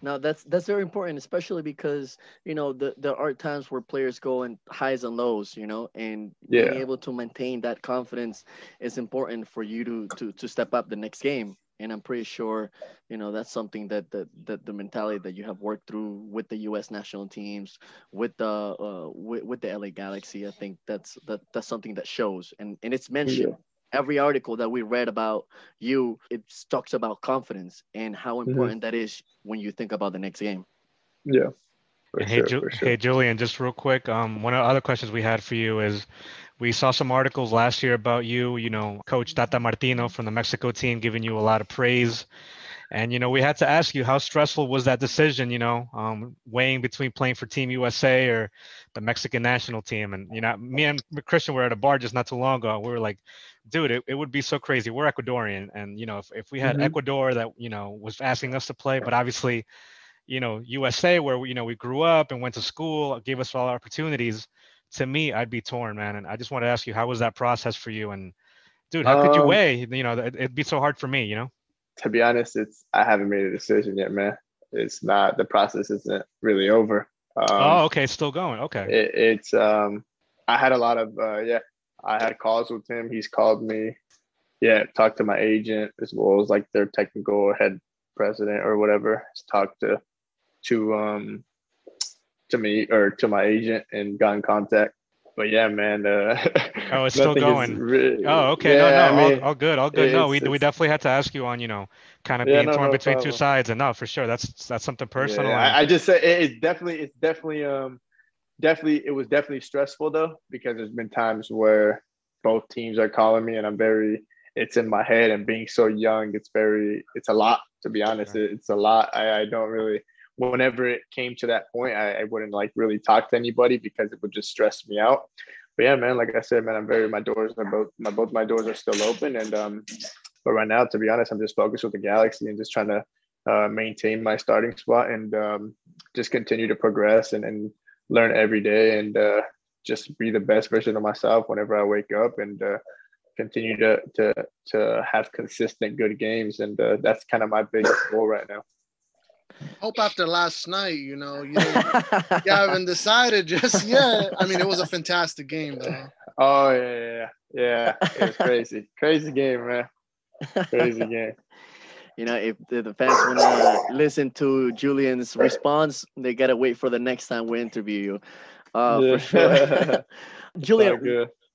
Now that's that's very important, especially because you know the, there are times where players go in highs and lows, you know, and
Yeah.
being able to maintain that confidence is important for you to to to step up the next game. And I'm pretty sure, you know, that's something that that, that the mentality that you have worked through with the U.S. national teams, with the uh, with, with the LA Galaxy. I think that's that that's something that shows, and and it's mentioned. Every article that we read about you, it talks about confidence and how
Mm-hmm.
important that is when you think about the next game.
Yeah.
Hey,
sure,
Ju-
sure.
hey, Julian, just real quick. Um, one of the other questions we had for you is, we saw some articles last year about you. You know, Coach Tata Martino from the Mexico team giving you a lot of praise, and you know, we had to ask you how stressful was that decision? You know, um, weighing between playing for Team USA or the Mexican national team. And you know, me and Christian were at a bar just not too long ago. We were like, dude, it, it would be so crazy. We're Ecuadorian, and you know, if if we had
Mhm.
Ecuador that you know was asking us to play, but obviously you know USA where we, you know we grew up and went to school gave us all opportunities to me I'd be torn man and I just want to ask you how was that process for you and dude how could you
Um,
weigh you know it, it'd be so hard for me you know
To be honest, it's I haven't made a decision yet, man. It's not the process isn't really over. Um,
oh okay it's still going okay
it, it's um i had a lot of uh yeah i had calls with him. He's called me. Yeah talked to my agent as well as like their technical head president or whatever. He's talked to to um to me or to my agent and got in contact. But yeah man uh
oh it's still going.
re-
oh okay.
Yeah,
no no
I mean,
all, all good all good. No we, we definitely had to ask you on you know kind of
Yeah,
being
no,
torn
no
between two sides. And no for sure. That's that's something personal
Yeah, I, I just say it- it's definitely it's definitely um definitely it was definitely stressful though because there's been times where both teams are calling me and I'm very it's in my head and being so young it's very it's a lot to be honest. It- it's a lot. I, I don't really whenever it came to that point I, I wouldn't like really talk to anybody because it would just stress me out. But yeah man like I said man I'm very my doors are both my both my doors are still open and um but right now to be honest I'm just focused with the Galaxy and just trying to uh, maintain my starting spot and um, just continue to progress and, and learn every day and uh, just be the best version of myself whenever I wake up and uh, continue to to to have consistent good games and uh, that's kind of my biggest goal right now.
Hope after last night, you know, you, you haven't decided just yet. I mean, it was a fantastic game, though.
Oh yeah, yeah, yeah. yeah. It was crazy, crazy game, man. Crazy game.
You know, if the, the fans want to listen to Julian's response, they gotta wait for the next time we interview you. Uh,
Yeah.
For sure. Julian,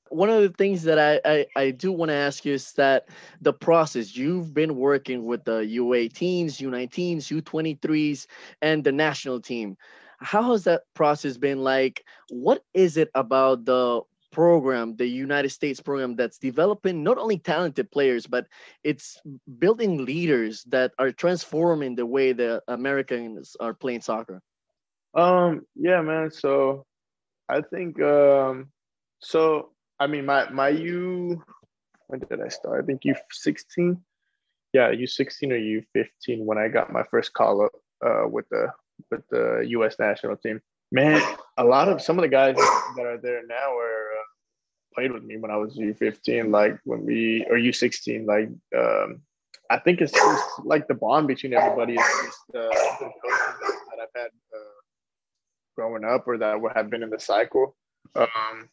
one of the things that I, I, I do want to ask you is that the process you've been working with the U18s, U19s, U23s, and the national team. How has that process been like? What is it about the program, the United States program that's developing not only talented players, but it's building leaders that are transforming the way the Americans are playing soccer?
Um, yeah, man. So I think um so I mean my my U when did I start? I think U sixteen. Yeah, U sixteen or U fifteen when I got my first call up uh with the with the US national team. Man, a lot of some of the guys that are there now are played with me when I was U15, like when we or U16. Like um, I think it's just like the bond between everybody is just uh, the coaches that I've had uh, growing up or that would have been in the cycle. Um,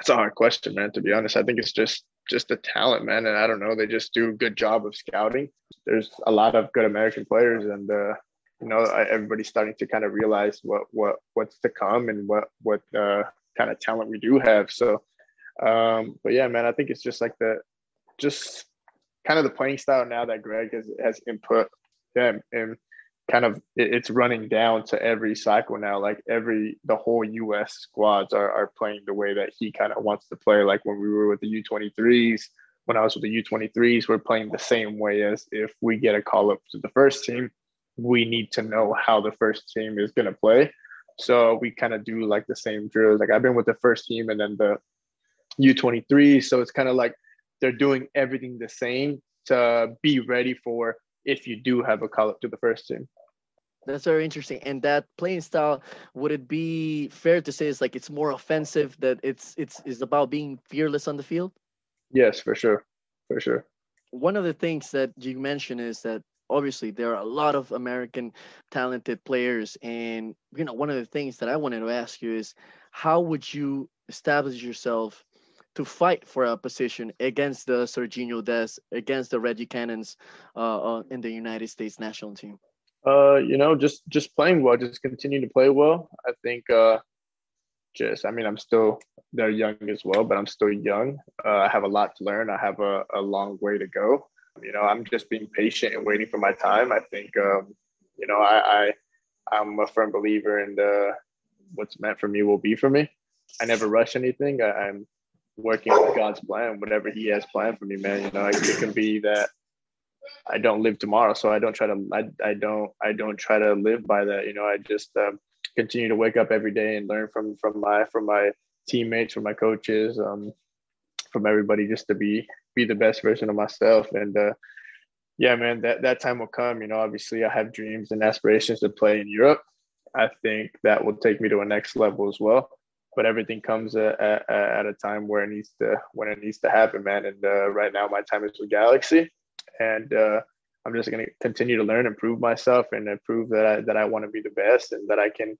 it's a hard question, man. To be honest, I think it's just just the talent, man. And I don't know, they just do a good job of scouting. There's a lot of good American players, and uh, you know everybody's starting to kind of realize what what what's to come and what what uh, kind of talent we do have. So, um, but yeah, man, I think it's just like the just kind of the playing style now that Greg has has input. Yeah, and kind of it's running down to every cycle now. Like every the whole U.S. squads are are playing the way that he kind of wants to play. Like when we were with the U23s, when I was with the U23s, we're playing the same way as if we get a call up to the first team we need to know how the first team is to play. So we kind of do like the same drills. Like I've been with the first team and then the U23. So it's kind of like they're doing everything the same to be ready for if you do have a call up to the first team.
That's very interesting. And that playing style, would it be fair to say it's like it's more offensive that it's it's is about being fearless on the field?
Yes, for sure. For sure.
One of the things that you mentioned is that obviously there are a lot of American talented players. And you know, one of the things that I wanted to ask you is how would you establish yourself to fight for a position against the Sergiño Dest, against the Reggie Cannons uh, uh, in the United States national team?
Uh, you know, just just playing well, just continue to play well. I think uh, just I mean I'm still they're young as well, but I'm still young. Uh, I have a lot to learn. I have a, a long way to go. You know, I'm just being patient and waiting for my time. I think, um, you know, I, I I'm a firm believer in the what's meant for me will be for me. I never rush anything. I, I'm working with God's plan, whatever He has planned for me, man. You know, it can be that I don't live tomorrow, so I don't try to. I, I don't. I don't try to live by that. You know, I just um, continue to wake up every day and learn from from my from my teammates, from my coaches, um, from everybody, just to be be the best version of myself. And uh, yeah, man, that that time will come. You know, obviously, I have dreams and aspirations to play in Europe. I think that will take me to a next level as well. But everything comes at, at, a time where it needs to when it needs to happen, man. And uh, right now, my time is with Galaxy, and uh, I'm just going to continue to learn and prove myself and prove that I that I want to be the best and that I can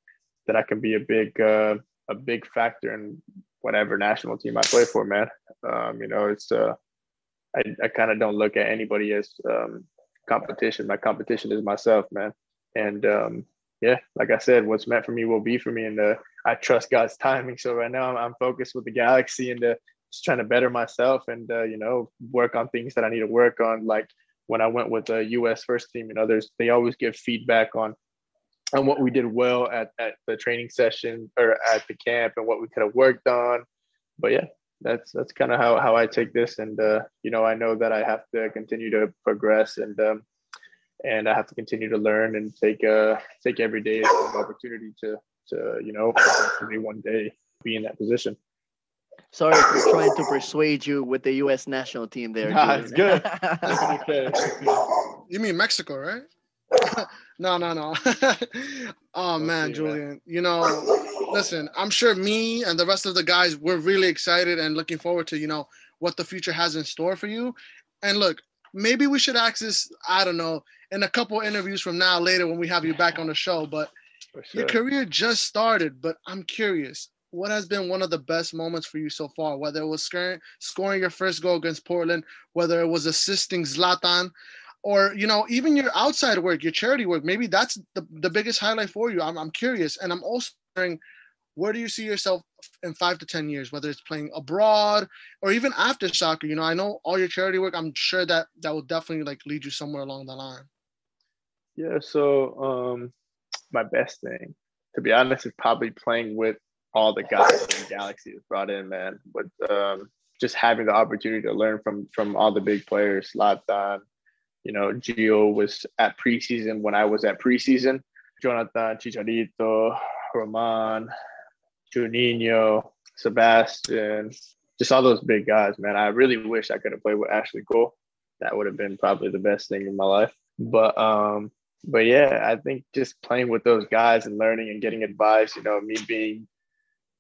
that I can be a big uh, a big factor in whatever national team I play for, man. Um, you know, it's uh, I, I kind of don't look at anybody as um, competition. My competition is myself, man. And um, yeah, like I said, what's meant for me will be for me, and uh, I trust God's timing. So right now, I'm, I'm focused with the Galaxy and uh, just trying to better myself and uh, you know work on things that I need to work on. Like when I went with the U.S. first team and others, they always give feedback on on what we did well at, at the training session or at the camp and what we could have worked on. But yeah, that's that's kind of how, how I take this. And uh, you know, I know that I have to continue to progress and um, and I have to continue to learn and take uh take every day as an opportunity to to you know hopefully one day be in that position.
Sorry for trying to persuade you with the U.S. national team there.
Nah, it's good.
You mean Mexico, right? no, no, no. oh man, Julian. You know, listen, I'm sure me and the rest of the guys we're really excited and looking forward to, you know, what the future has in store for you. And look, maybe we should access, I don't know, in a couple interviews from now later when we have you back on the show, but sure. your career just started, but I'm curious, what has been one of the best moments for you so far? Whether it was scoring, scoring your first goal against Portland, whether it was assisting Zlatan, or you know even your outside work your charity work maybe that's the, the biggest highlight for you I'm, I'm curious and i'm also wondering where do you see yourself in five to ten years whether it's playing abroad or even after soccer you know i know all your charity work i'm sure that that will definitely like lead you somewhere along the line
yeah so um my best thing to be honest is probably playing with all the guys in Galaxy has brought in, man. But um, just having the opportunity to learn from from all the big players, Zlatan, you know, Gio was at preseason when I was at preseason. Jonathan, Chicharito, Roman, Juninho, Sebastian, just all those big guys, man. I really wish I could have played with Ashley Cole. That would have been probably the best thing in my life. But um, but yeah, I think just playing with those guys and learning and getting advice, you know, me being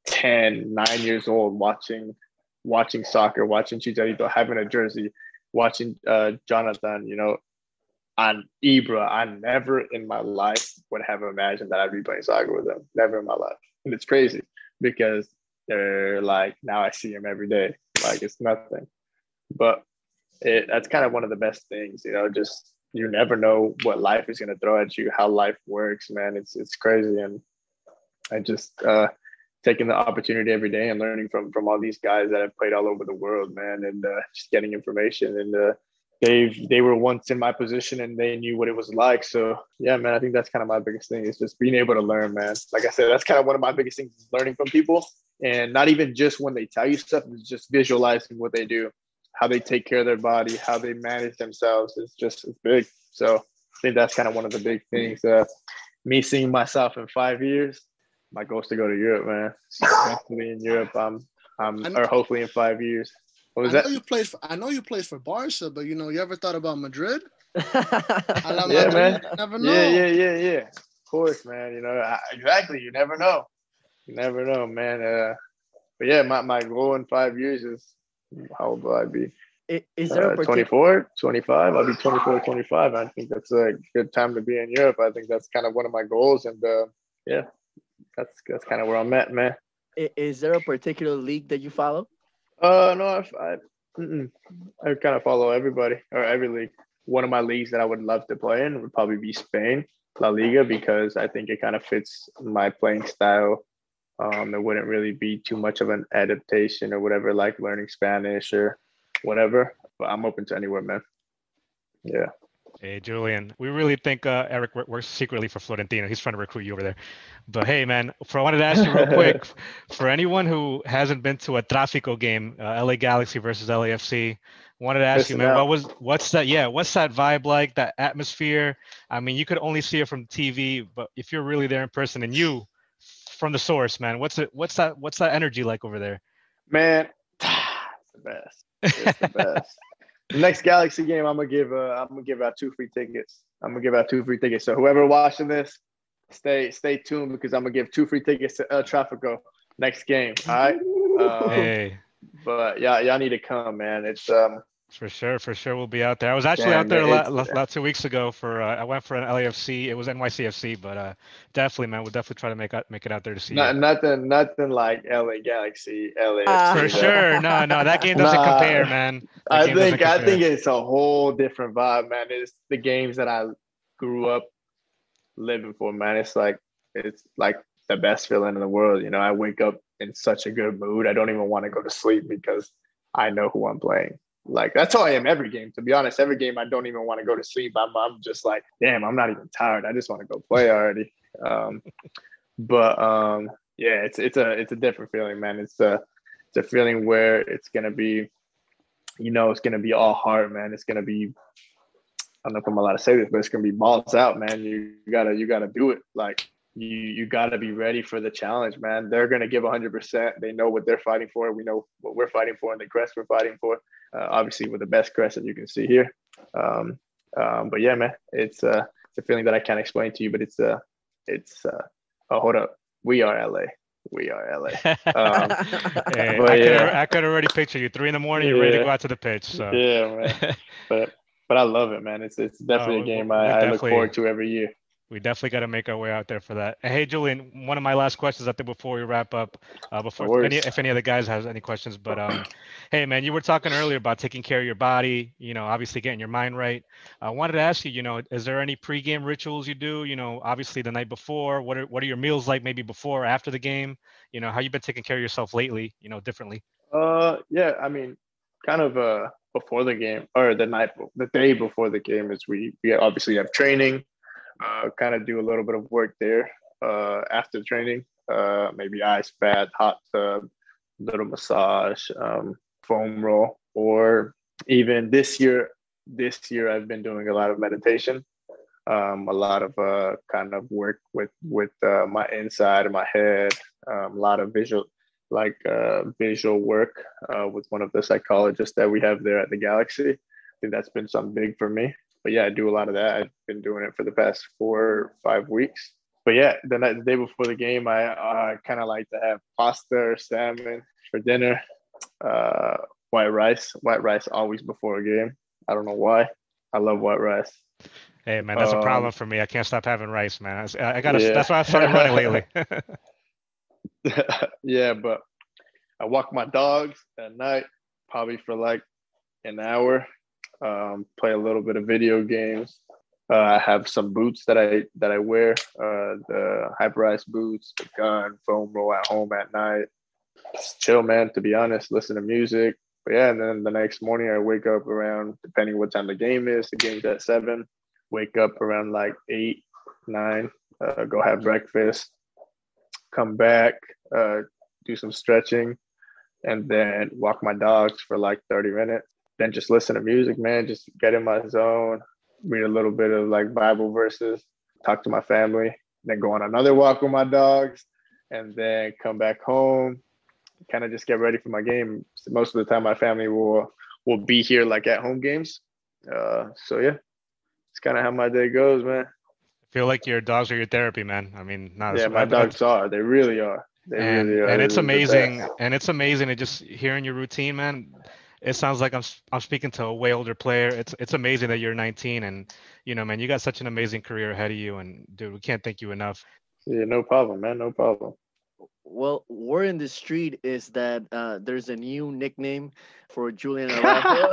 10, 9 years old, watching watching soccer, watching Chicharito, having a jersey, watching uh, Jonathan, you know, on Ibra, I never in my life would have imagined that I'd be playing soccer with them. Never in my life. And it's crazy because they're like, now I see them every day. Like it's nothing. But it, that's kind of one of the best things, you know, just you never know what life is going to throw at you, how life works, man. It's, it's crazy. And I just, uh, taking the opportunity every day and learning from from all these guys that have played all over the world, man, and uh, just getting information. And uh, they've they were once in my position and they knew what it was like. So yeah, man, I think that's kind of my biggest thing is just being able to learn, man. Like I said, that's kind of one of my biggest things is learning from people, and not even just when they tell you stuff, it's just visualizing what they do, how they take care of their body, how they manage themselves. is just it's big. So I think that's kind of one of the big things. Uh, me seeing myself in five years my goal is to go to Europe, man. Hopefully in Europe, um, um, or hopefully in five years. What was
I
that?
know you played for I know you played for Barca, but you know, you ever thought about Madrid?
yeah, man.
know.
Yeah, yeah, yeah, yeah. Of course, man. You know, I, exactly. You never know. You never know, man. Uh, but yeah, my, my goal in five years is how old will I be?
Is there a
Uh,
particular
24, 25. I'll be 24, 25. I think that's a good time to be in Europe. I think that's kind of one of my goals. And uh, yeah, that's that's kind of where I'm at, man.
is there a particular league that you follow?
Uh, no, I, I. I kind of follow everybody or every league. One of my leagues that I would love to play in would probably be Spain, La Liga, because I think it kind of fits my playing style. Um, it wouldn't really be too much of an adaptation or whatever, like learning Spanish or whatever. But I'm open to anywhere, man. Yeah.
Hey, Julian, we really think uh, Eric works secretly for Florentino. He's trying to recruit you over there. But hey, man, for I wanted to ask you real quick, for anyone who hasn't been to a Tráfico game, uh, LA Galaxy versus LAFC, wanted to ask you, man, what was what's that? Yeah, what's that vibe like? That atmosphere? I mean, you could only see it from TV, but if you're really there in person and you from the source, man, what's it? What's that? What's that energy like over there?
Man, it's the best. It's the best. The next Galaxy game, I'm gonna give. Uh, I'm gonna give out two free tickets. I'm gonna give out two free tickets. So whoever watching this, stay stay tuned because I'm gonna give two free tickets to El Trafico next game. All right. Um,
Hey.
But yeah, y'all need to come, man. It's um.
For sure, for sure, we'll be out there. I was actually
Yeah,
out there
man,
la- la- la- two weeks ago for. Uh, I went for an LAFC. It was NYCFC, but uh, definitely, man, we'll definitely try to make out, make it out there to see
Not,
you.
nothing, nothing like LA Galaxy, LA.
Ah.
For sure, no, no, that game doesn't
Nah.
compare, man. That
I think I think it's a whole different vibe, man. It's the games that I grew up living for, man. It's like it's like the best feeling in the world. You know, I wake up in such a good mood. I don't even want to go to sleep because I know who I'm playing. Like that's how I am every game. To be honest, every game I don't even want to go to sleep. I'm I'm just like, damn, I'm not even tired. I just want to go play already. Um, but um, yeah, it's it's a it's a different feeling, man. It's a it's a feeling where it's gonna be, you know, it's gonna be all heart, man. It's gonna be I don't know if I'm allowed to say this, but it's gonna be balls out, man. You, you gotta you gotta do it. Like you you gotta be ready for the challenge, man. They're gonna give 100. percent They know what they're fighting for. We know what we're fighting for, and the crest we're fighting for. Uh, obviously, with the best crest that you can see here. Um, um, but yeah, man, it's uh, it's a feeling that I can't explain to you, but it's uh, it's uh, oh hold up, we are LA. We are LA. Um,
Hey,
but
I, could,
yeah.
I could already picture you three in the morning. You're ready to go out to the pitch. So
Yeah, man. but but I love it, man. It's it's definitely
we-
a game
we
I, I look forward to every year.
We definitely got to make our way out there for that. Hey, Julian, one of my last questions, I think, before we wrap up, uh, before if any, if any of the guys has any questions, but um, hey, man, you were talking earlier about taking care of your body. You know, obviously getting your mind right. I wanted to ask you, you know, is there any pregame rituals you do? You know, obviously the night before. What are what are your meals like? Maybe before or after the game. You know, how you been taking care of yourself lately? You know, differently.
Uh, yeah, I mean, kind of uh before the game or the night, the day before the game is we we obviously have training. Uh, kind of do a little bit of work there. Uh, after training, uh, maybe ice bath, hot tub, little massage, um, foam roll, or even this year. This year, I've been doing a lot of meditation, um, a lot of uh, kind of work with with uh, my inside my head, um, a lot of visual like uh, visual work uh, with one of the psychologists that we have there at the Galaxy. I think that's been something big for me. But yeah, I do a lot of that. I've been doing it for the past four, five weeks. But yeah, the night, the day before the game, I uh, kind of like to have pasta or salmon for dinner, uh, white rice. White rice always before a game. I don't know why. I love white rice.
Hey man, that's
Um,
a problem for me. I can't stop having rice, man. I, I gotta.
Yeah.
That's why I started running lately.
yeah, but I walk my dogs at night, probably for like an hour. Um, play a little bit of video games. Uh, I have some boots that I that I wear, uh, the hyperized boots, the gun, foam roll at home at night. Chill, man. To be honest, listen to music. But yeah, and then the next morning I wake up around depending what time the game is. The game's at seven. Wake up around like eight, nine. Uh, go have breakfast. Come back, uh, do some stretching, and then walk my dogs for like 30 minutes. Then just listen to music, man. Just get in my zone, read a little bit of like Bible verses, talk to my family, then go on another walk with my dogs, and then come back home. Kind of just get ready for my game. Most of the time, my family will will be here like at home games. Uh, so yeah, it's kind of how my day goes, man.
I feel like your dogs are your therapy, man. I mean, not
Yeah, my dogs are. They really are. They
and,
really are.
and it's amazing and it's amazing to just hearing your routine man it sounds like i'm s- i'm speaking to a way older player it's it's amazing that you're 19 and you know man you got such an amazing career ahead of you and dude we can't thank you enough
Yeah, no problem, man. No problem.
Well, word in the street is that uh, there's a new nickname for Julian Araujo.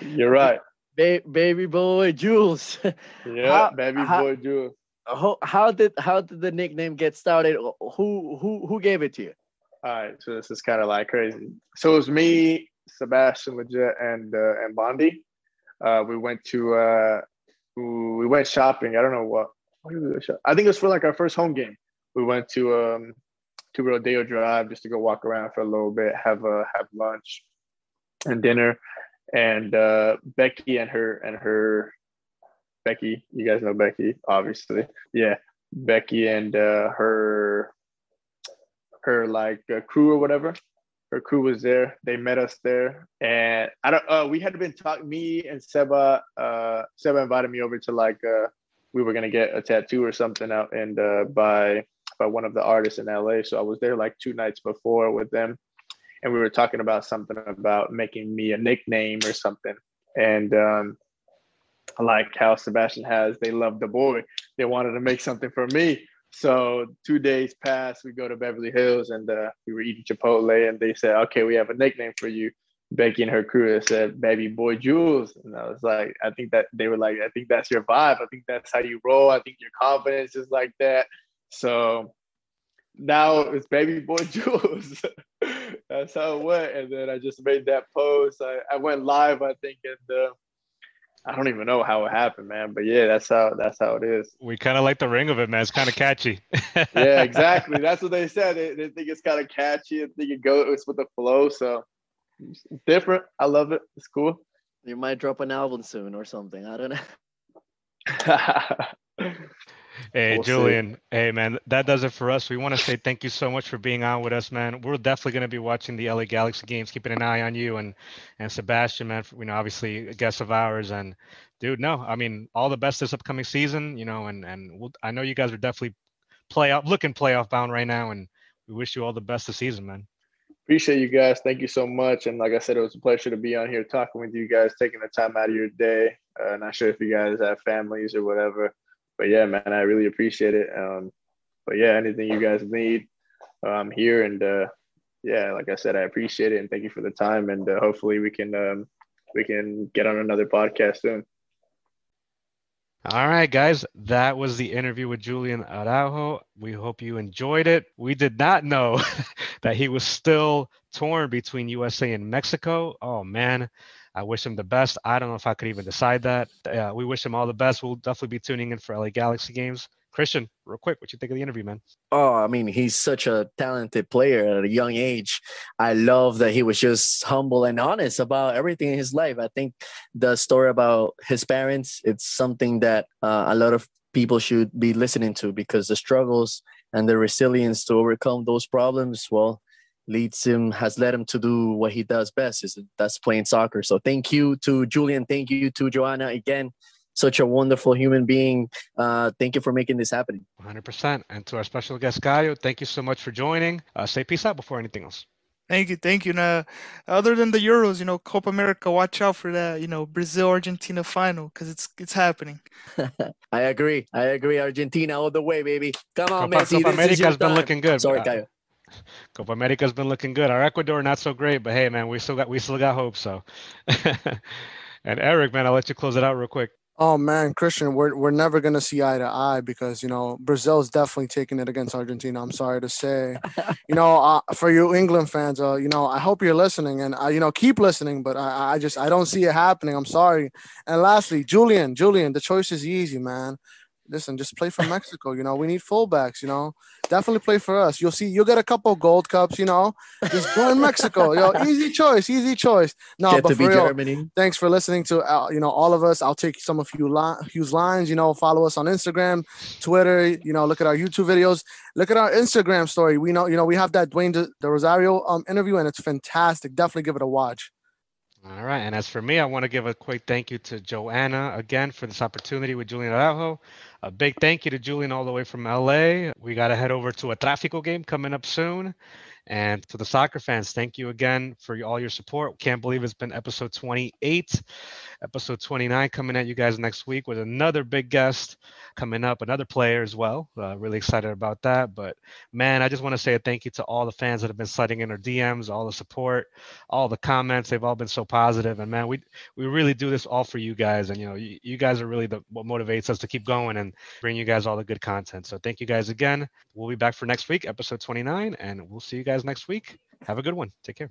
You're right.
ba- baby boy Jules.
Yeah,
How-
baby
how-
boy Jules.
How, how did how did the nickname get started? Who who who gave it to you?
All right, so this is kind of like crazy. So it was me, Sebastian Lletget, and uh, and Bondi. Uh, we went to uh, we went shopping. I don't know what. I think it was for like our first home game. We went to um to Rodeo Drive just to go walk around for a little bit, have a have lunch and dinner. And uh, Becky and her and her Becky, you guys know Becky, obviously. Yeah, Becky and uh, her her like uh, crew or whatever. Her crew was there. They met us there, and I don't. Uh, we had been talking. Me and Seba. Uh, Seba invited me over to like. Uh, we were gonna get a tattoo or something out and uh, by by one of the artists in LA. So I was there like two nights before with them, and we were talking about something about making me a nickname or something. And um, like how Sebastian has, they love the boy. They wanted to make something for me. So two days passed. We go to Beverly Hills and uh, we were eating Chipotle, and they said, "Okay, we have a nickname for you." Becky and her crew said, "Baby Boy Jules," and I was like, "I think that they were like, I think that's your vibe. I think that's how you roll. I think your confidence is like that." So now it's Baby Boy Jules. that's how it went. And then I just made that post. I, I went live, I think, and uh, I don't even know how it happened, man. But yeah, that's how that's how it is.
we kind of like the ring of it man it's kind of catchy
Yeah, exactly. That's what they said. They, they think it's kind of catchy and think it goes with the flow. So it's different. I love it. It's cool.
You might drop an album soon or something. I don't know.
Hey,
We'll see.
Julian. Hey, man, that does it for us. We want to say thank you so much for being on with us, man. We're definitely going to be watching the LA Galaxy games, keeping an eye on you and and Sebastian, man. You know, obviously a guest of ours. And dude, no, I mean, all the best this upcoming season. You know, and and we'll, I know you guys are definitely playoff looking playoff bound right now, and we wish you all the best this season, man.
Appreciate you guys. Thank you so much. And like I said, it was a pleasure to be on here talking with you guys, taking the time out of your day. Uh, not sure if you guys have families or whatever, but yeah, man, I really appreciate it. Um, but yeah, anything you guys need, I'm here. And uh, yeah, like I said, I appreciate it and thank you for the time. And uh, hopefully we can um, we can get on another podcast soon.
All right, guys, that was the interview with Julian Araujo. We hope you enjoyed it. We did not know that he was still torn between USA and Mexico. Oh, man. I wish him the best. I don't know if I could even decide that. Uh, we wish him all the best. We'll definitely be tuning in for LA Galaxy games. Christian, real quick, what you think of the interview, man?
Oh, I mean, he's such a talented player at a young age. I love that he was just humble and honest about everything in his life. I think the story about his parents, it's something that uh, a lot of people should be listening to because the struggles and the resilience to overcome those problems, well, leads him has led him to do what he does best is that's playing soccer so thank you to julian thank you to joanna again such a wonderful human being uh, thank you for making this happen
100% and to our special guest Gallo, thank you so much for joining uh, say peace out before anything else
Thank you, thank you. Now, other than the Euros, you know, Copa America, watch out for that, you know, Brazil Argentina final because it's it's happening.
I agree. I agree. Argentina all the way, baby. Come on,
Copa,
Messi.
Copa
this is your
America's been
time.
looking good.
Sorry,
Uh,
Caio.
Copa America's been looking good. Our Ecuador not so great, but hey, man, we still got we still got hope. So, and Eric, man, I'll let you close it out real quick.
Oh man, Christian, we're we're never gonna see eye to eye because you know Brazil's definitely taking it against Argentina. I'm sorry to say, you know, uh, for you England fans, uh, you know, I hope you're listening and uh, you know keep listening, but I I just I don't see it happening. I'm sorry. And lastly, Julian, Julian, the choice is easy, man. Listen, just play for Mexico. You know, we need fullbacks. You know, definitely play for us. You'll see, you'll get a couple gold cups. You know, just join Mexico. Yo, easy choice, easy choice. No,
Get
but for real,
Germany.
thanks for listening to uh, you know all of us. I'll take some of you li- Hugh's lines. You know, follow us on Instagram, Twitter. You know, look at our YouTube videos. Look at our Instagram story. We know you know we have that Dwayne De, De Rosario um interview, and it's fantastic. Definitely give it a watch.
All right. And as for me, I want to give a quick thank you to Joanna again for this opportunity with Julian Araujo. A big thank you to Julian all the way from LA. We got to head over to a Tráfico game coming up soon. And to the soccer fans, thank you again for all your support. Can't believe it's been episode 28, episode 29 coming at you guys next week with another big guest coming up, another player as well. Uh, really excited about that. But man, I just want to say a thank you to all the fans that have been sliding in our DMs, all the support, all the comments. They've all been so positive. And man, we we really do this all for you guys. And you know, you, you guys are really the what motivates us to keep going and bring you guys all the good content. So thank you guys again. We'll be back for next week, episode 29, and we'll see you guys next week. Have a good one. Take care.